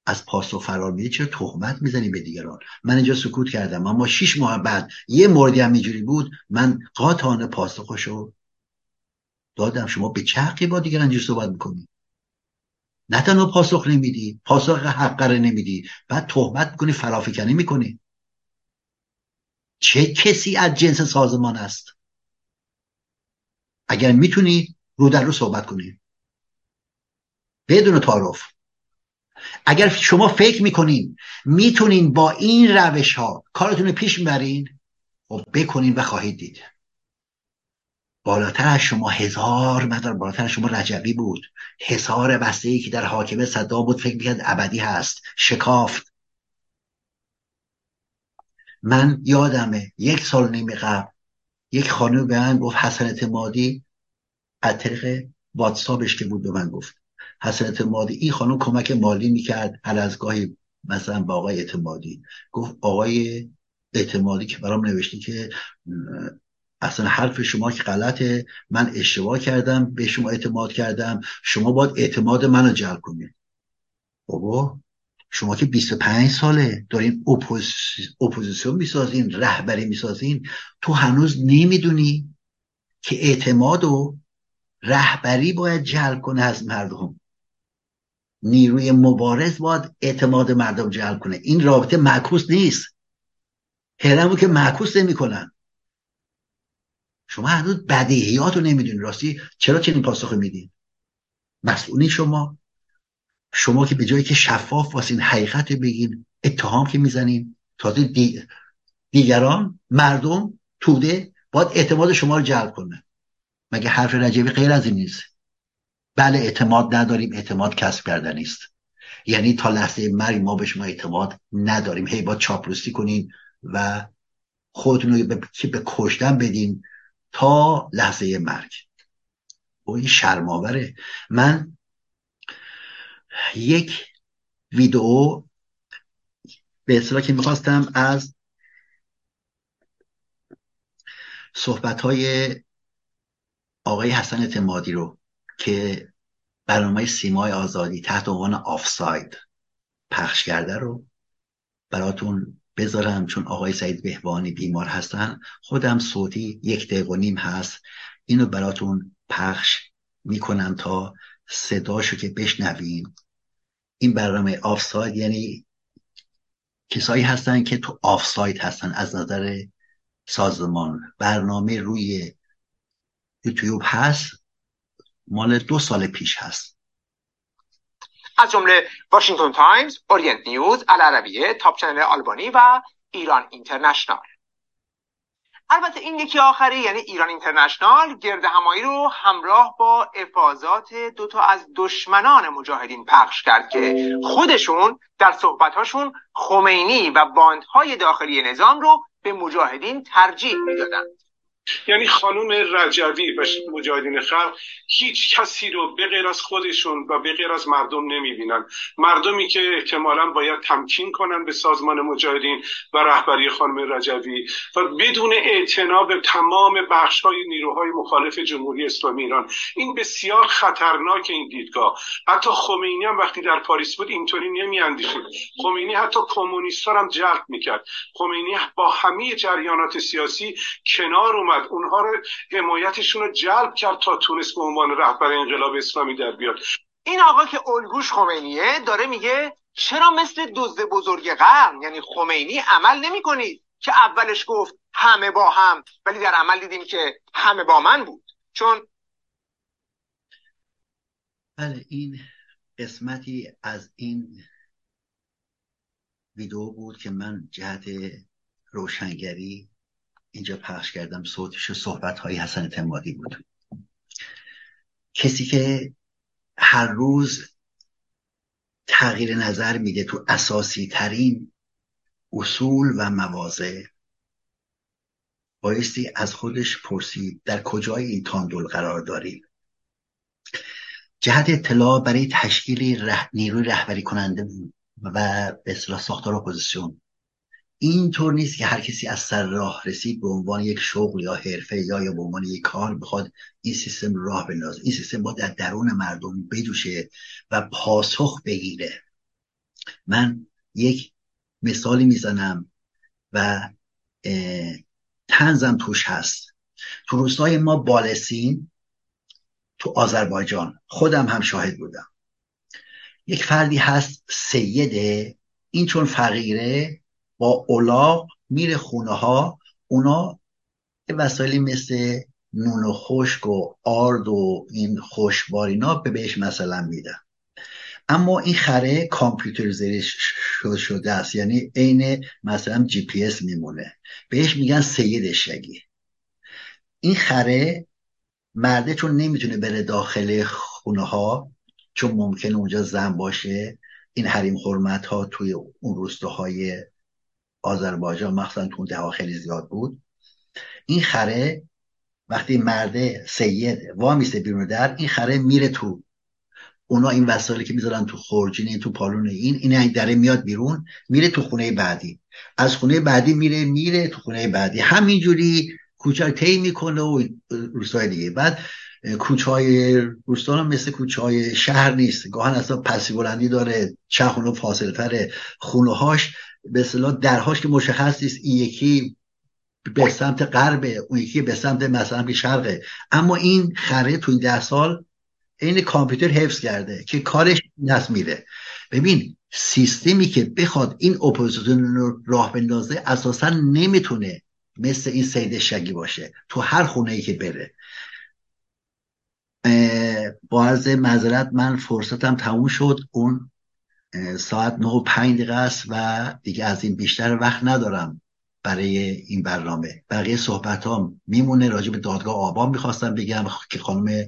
از پاسخ فرار میدی چرا تهمت می‌زنی به دیگران؟ من اینجا سکوت کردم اما شیش ماه بعد یه موردی هم اینجوری بود من قاطعانه پاسخشو دادم. شما به چه با دیگران اینجوری صحبت می‌کنی؟ نه تنها پاسخ نمیدی پاسخ حقره نمیدی بعد تهمت می‌کنی فرافکنی می‌کنی. چه کسی از جنس سازمان است؟ اگر می‌تونی رو در رو صحبت کنی. بدون تعارف. اگر شما فکر می‌کنین می‌تونین با این روش ها کارتون رو پیش می‌برین خب بکنین و خواهید دید. بالاتر از شما هزار مدار بالاتر از شما رجبی بود. هزار بسته ای که در حاکمه صدام بود فکر می‌کرد ابدی هست. شکافت. من یادمه یک سال نیمه قبل یک خانم به من گفت حسن اعتمادی از طریق واتساپش که بود به من گفت. حسن اعتمادی این خانم کمک مالی می‌کرد هر از گاهی مثلا با آقای اعتمادی. گفت آقای اعتمادی که برام نوشتی که اصلا حرف شما که غلطه من اشتباه کردم به شما اعتماد کردم شما باید اعتماد منو جلب کنید. بابا شما که 25 ساله دارین اپوزیسیون می‌سازین رهبری می‌سازین تو هنوز نمی‌دونی که اعتماد و رهبری باید جلب کنه از مردم. نیروی مبارز باید اعتماد مردم جلب کنه. این رابطه معکوس نیست. هرمو که معکوس نمی‌کنن. شما هنوز بدیهیات رو نمی‌دونید راستی چرا چنین پاسخ میدین مسئولی شما. شما که به جایی که شفاف واسین حقیقت بگین اتهام که می‌زنین. تازه دیگران مردم توده باید اعتماد شما رو جلب کنه. مگه حرف رجبی غیر از این نیست؟ بله اعتماد نداریم. اعتماد کسب کردن نیست. یعنی تا لحظه مرگ ما به شما اعتماد نداریم. هی با چاپلوسی کنین و خودتون رو به, کشتن بدین تا لحظه مرگ. او این شرماوره من یک ویدئو به اصطلاح که می‌خواستم از صحبت های آقای حسن اعتمادی رو که برنامه سیمای آزادی تحت عنوان آفساید پخش کرده رو براتون بذارم چون آقای سعید بهبانی بیمار هستن. خودم صوتی یک دقیقه و نیم هست. اینو براتون پخش می‌کنم تا صداشو که بشنویم این برنامه آفساید یعنی کسایی هستن که تو آفساید هستن از نظر سازمان. برنامه روی یوتیوب هست. مال دو سال پیش هست. از جمله واشنگتن تایمز، اورینت نیوز، العربیه، تاپ چنل آلبانی و ایران اینترنشنال. البته این یکی آخری یعنی ایران اینترنشنال گرد همایی رو همراه با افاضات دوتا از دشمنان مجاهدین پخش کرد که خودشون در صحبتهاشون خمینی و باندهای داخلی نظام رو به مجاهدین ترجیح می‌دادند. یعنی خانم رجوی و مجاهدین خلق هیچ کسی رو به غیر از خودشون و به غیر از مردم نمی‌بینن. مردمی که احتمالا باید تمکین کنن به سازمان مجاهدین و رهبری خانم رجوی و بدون اعتنا تمام بخش های نیروهای مخالف جمهوری اسلامی ایران. این بسیار خطرناک این دیدگاه. حتی خمینی هم وقتی در پاریس بود اینطوری نمیاندیشید. خمینی حتی کمونیست هم جلب می‌کرد. خمینی با همه جریانات سیاسی کنار اومد. اونها رو حمایتشون رو جلب کرد تا تونست به عنوان رهبر انقلاب اسلامی در بیاد. این آقا که الگوش خمینیه داره میگه چرا مثل دزد بزرگ قرن یعنی خمینی عمل نمی کنید که اولش گفت همه با هم ولی در عمل دیدیم که همه با من بود. چون بله این قسمتی از این ویدیو بود که من جهت روشنگری اینجا پخش کردم صوتش صحبت های حسن تمادی بود. کسی که هر روز تغییر نظر میده تو اساسی ترین اصول و مواضع بایستی از خودش پرسید در کجای این تاندول قرار داریم؟ جهت اطلاع برای تشکیل نیروی رهبری کننده و به اصطلاح ساختار اپوزیسیون. اینطور نیست که هر کسی از سر راه رسید به عنوان یک شغل یا حرفه یا یا به عنوان یک کار بخواد این سیستم راه بندازه. این سیستم باید در درون مردم بدوشه و پاسخ بگیره. من یک مثالی می‌زنم و تنزم توش هست. تو روستای ما بالسین تو آذربایجان خودم هم شاهد بودم. یک فردی هست سیده این چون فقیره با اولاق میره خونه ها اونا وسایلی مثل نون و خشک و آرد و این خوشبارینا به بهش مثلا میدن. اما این خره کامپیوتریزه شده است. یعنی عین مثلا جی پی اس میمونه. بهش میگن سید شگی. این خره مرده چون نمی‌تونه بره داخل خونه ها چون ممکنه اونجا زن باشه. این حریم حرمت ها توی اون روستاهای آذربایجان مخصوصا تو ده خیلی زیاد بود. این خره وقتی مرده سید وامیسته بیرون در این خره میره تو اونا این وسایلی که می‌ذارن تو خورجین این تو پالون این این دره میاد بیرون میره تو خونه بعدی. از خونه بعدی میره میره تو خونه بعدی. همینجوری کوچه طی می‌کنه و روستای دیگه. بعد کوچه های روستان مثل کوچه های شهر نیست. گاهن اصلا پستی بلندی داره چه خونه فاصله تره خونه هاش به اصطلاح درهاش که مشخص نیست این یکی به سمت غربه اون یکی به سمت مثلا به شرقه. اما این خره تو این ده سال این کامپیوتر حفظ کرده که کارش نست میره. ببین سیستمی که بخواد این اپوزیسیون رو راه بندازه اساسا نمی‌تونه مثل این سید شگی باشه. تو هر خونه ای که بره. با عرض معذرت من فرصتم تموم شد. اون ساعت نه و پنج دقیقه است و دیگه از این بیشتر وقت ندارم برای این برنامه. بقیه صحبت ها میمونه راجع به دادگاه آبان می‌خواستم بگم که خانم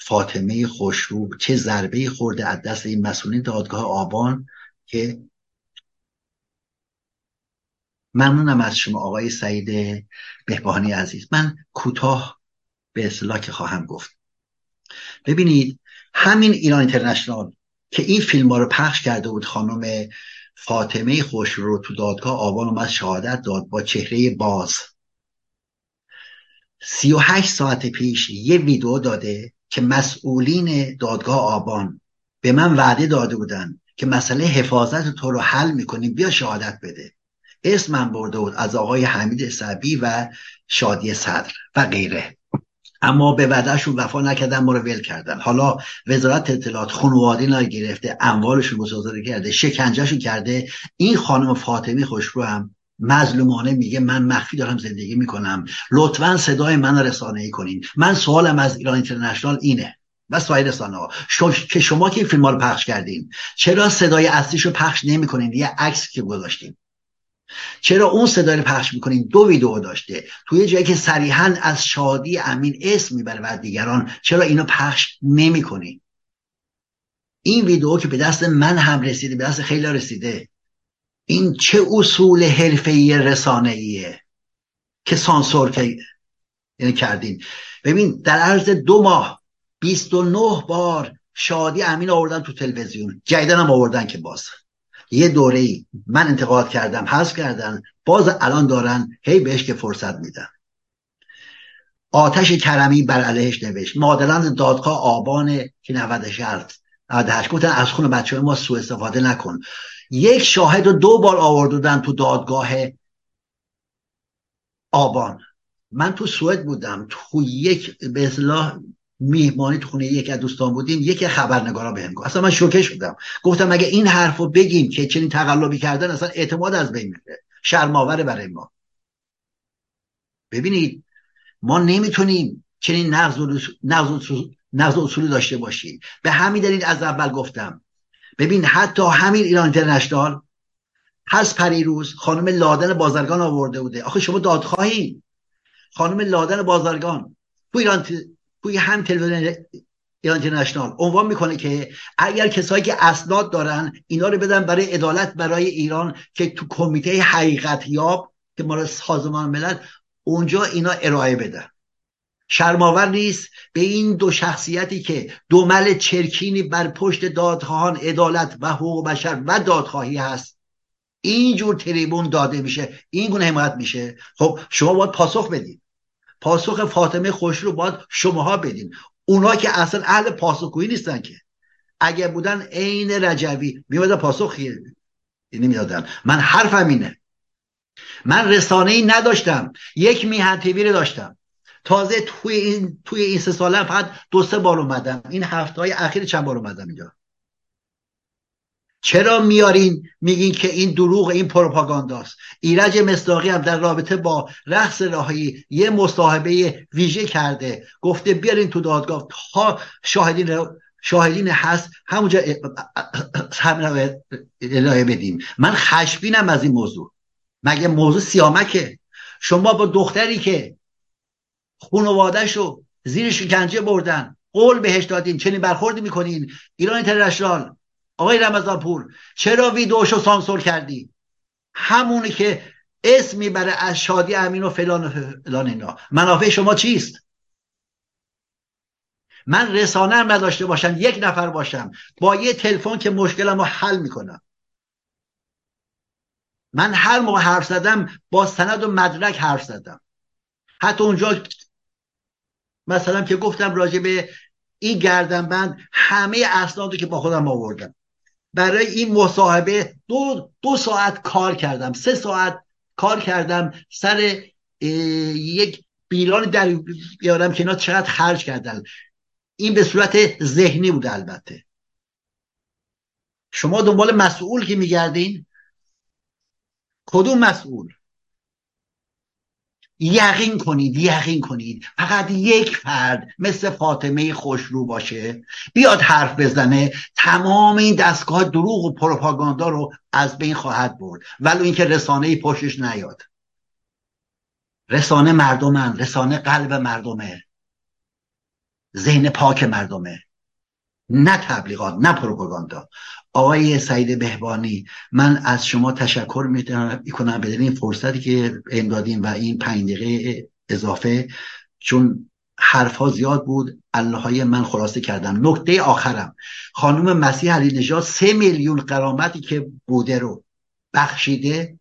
فاطمه خوشرو چه ضربه خورده از دست این مسئولین دادگاه آبان که ممنونم از شما آقای سعید بهبانی عزیز. من کوتاه به اصطلاح که خواهم گفت. ببینید همین ایران اینترنشنال که این فیلم ها رو پخش کرده بود خانم فاطمه خوش رو تو دادگاه آبان اومد شهادت داد با چهره باز. سی و هشت ساعت پیش یه ویدیو داده که مسئولین دادگاه آبان به من وعده داده بودن که مسئله حفاظت تو رو حل می‌کنیم بیا شهادت بده. اسمم برده بود از آقای حمید سبی و شادی صدر و غیره. اما به وعدهشون وفا نکردن ما رو ول کردن. حالا وزارت اطلاعات خانواده اینا گرفته اموالشون مصادره کرده شکنجهشون کرده. این خانم فاطمی خوشرو هم مظلومانه میگه من مخفی دارم زندگی می‌کنم. لطفا صدای من رسانه ای کنین. من سوالم از ایران اینترنشنال اینه و سایر رسانه ها که شما که این فیلم رو پخش کردین چرا صدای اصلیش رو پخش نمی‌کنین؟ یه عکس که گذاشتین. چرا اون صدا رو پخش می‌کنین دو ویدیو داشته. توی جایی که صریحا از شادی امین اسم می‌بره و دیگران چرا اینو پخش نمی‌کنین این ویدیو که به دست من هم رسیده به دست خیلی رسیده این چه اصول حرفه‌ای رسانه‌ایه که سانسور که یعنی کردین. ببین در عرض دو ماه 29 بار شادی امین آوردن تو تلویزیون. جیدن هم آوردن که باز. یه دوره ای من انتقاد کردم حذف کردن باز الان دارن هی بهش که فرصت میدن. آتش کرمی بر علیهش نوشت. مادران دادگاه آبان که 96 98 گفتن از خون بچه ما سوء استفاده نکن. یک شاهد رو دو بار آوردن تو دادگاه آبان. من تو سوئد بودم. تو یک به اصلاح میهمانی تو خونه یک از دوستان بودیم یک خبرنگارا بهم گفت. اصلا من شوکه شدم گفتم اگه این حرف رو بگیم که چنین تقلبی کردن اصلا اعتماد از بین میره. شرماوره برای ما. ببینید ما نمی‌تونیم چنین نقض اصولی داشته باشیم. به همین دلیل از اول گفتم. ببین حتی همین ایران اینترنشنال هست پریروز خانم لادن بازرگان آورده بوده. آخه شما دادخواهی. خانم لادن بازرگان. تو ایران توی هم تلویزیون ایران اینترنشنال عنوان می‌کنه که اگر کسایی که اسناد دارن اینا رو بدن برای عدالت برای ایران که تو کمیته حقیقت یاب که مال سازمان ملل اونجا اینا ارائه بدن. شرماور نیست به این دو شخصیتی که دومل چرکینی بر پشت دادخواهان عدالت و حقوق بشر و دادخواهی هست. اینجور تریبون داده میشه این گونه حمایت میشه. خب شما باید پاسخ بدید. پاسخ فاطمه خوش رو باید شماها بدین. اونا که اصلا اهل پاسخگویی نیستن که. اگه بودن عین رجوی میمدن پاسخ نمی‌دادن من حرفم اینه. من رسانه ای نداشتم. یک میهن تیوی داشتم. تازه توی این توی این سه ساله فقط دو سه بار اومدم. این هفته های اخیر چند بار اومدم اینجا؟ چرا میارین میگین که این دروغ این پروپاگانداست؟ ایرج مصداقی هم در رابطه با رقص راهی یه مصاحبه ویژه کرده. گفته بیارین تو دادگاه. تا شاهدین شاهدین هست. همونجا همین الهه بدیم. من خشبینم از این موضوع. مگه موضوع سیامکه؟ شما با دختری که خانوادهش رو زیر شکنجه بردن قول بهش دادین چنین برخوردی می‌کنین. ایران اینترنشنال آقای رمضان پور چرا ویدوشو سانسور کردی؟ همونی که اسم می‌بره از شادی امین و فلان و فلان اینا. منافع شما چیست؟ من رسانه نداشته باشم یک نفر باشم با یه تلفن که مشکلم رو حل می‌کنم. من هر موقع حرف زدم با سند و مدرک حرف زدم. حتی اونجا مثلا که گفتم راجع به این گردنبند همه اسنادی که با خودم آوردم. برای این مصاحبه دو, دو ساعت کار کردم. سه ساعت کار کردم سر یک بیلان در بیارم که اینا چقدر خرج کردن. این به صورت ذهنی بود البته. شما دنبال مسئول که میگردین؟ کدوم مسئول؟ یقین کنید یقین کنید. فقط یک فرد مثل فاطمه خوشرو باشه بیاد حرف بزنه تمام این دستگاه دروغ و پروپاگاندا رو از بین خواهد برد. ولو اینکه رسانه پشتش نیاد. رسانه مردمن رسانه قلب مردمه. ذهن پاک مردمه. نه تبلیغات نه پروپاگاندا. آقای سعید بهبانی من از شما تشکر می‌کنم به این فرصتی که امدادیم و این پنج دقیقه اضافه چون حرف ها زیاد بود الله من خلاصه کردم نکته آخرم خانم مسیح علی نژاد سه میلیون قرامتی که بوده رو بخشیده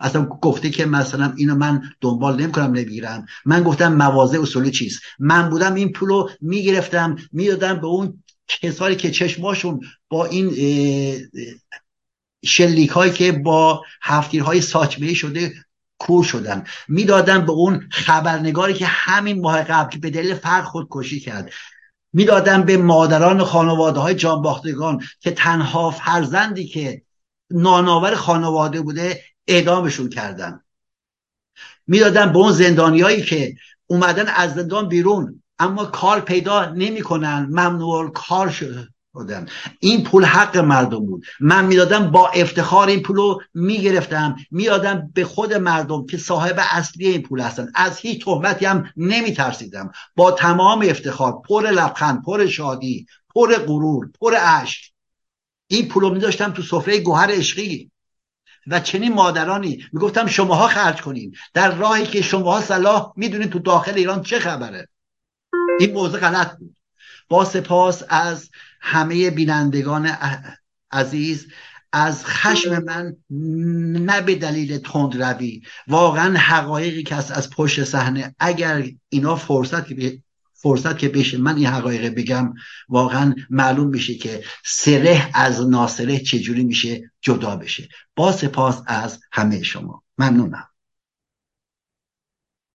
اصلا گفته که مثلا اینو من دنبال نمی‌کنم نمی‌گیرم من گفتم موازه اصولی چیست؟ من بودم این پولو می‌گرفتم می‌دادم به اون کسانی که چشماشون با این شلیک هایی که با هفتیرهای ساچمه شده کور شدن. می‌دادن به اون خبرنگاری که همین ماه قبل که به دلیل فرق خودکشی کرد. می‌دادن به مادران خانواده های جانباختگان که تنها فرزندی که ناناور خانواده بوده اعدامشون کردن. می‌دادن به اون زندانیایی که اومدن از زندان بیرون. اما کار پیدا نمی‌کنن. ممنوع کار شدن. این پول حق مردم بود. من می‌دادم با افتخار این پول رو می‌گرفتم. می‌دادم به خود مردم که صاحب اصلی این پول هستن. از هیچ تهمتی هم نمیترسیدم. با تمام افتخار پر لبخند پر شادی پر غرور پر عشق این پول رو میداشتم تو سفره گوهر عشقی. و چنین مادرانی می‌گفتم شماها خرج کنین. در راهی که شماها صلاح می‌دونید تو داخل ایران چه خبره. این موضوع غلط بود. با سپاس از همه بینندگان عزیز از خشم من نه به دلیل تند روی واقعا حقایقی که از پشت صحنه اگر اینا فرصت که فرصت که بشه من این حقایق بگم واقعا معلوم میشه که سره از ناسره چجوری میشه جدا بشه. با سپاس از همه شما. ممنونم.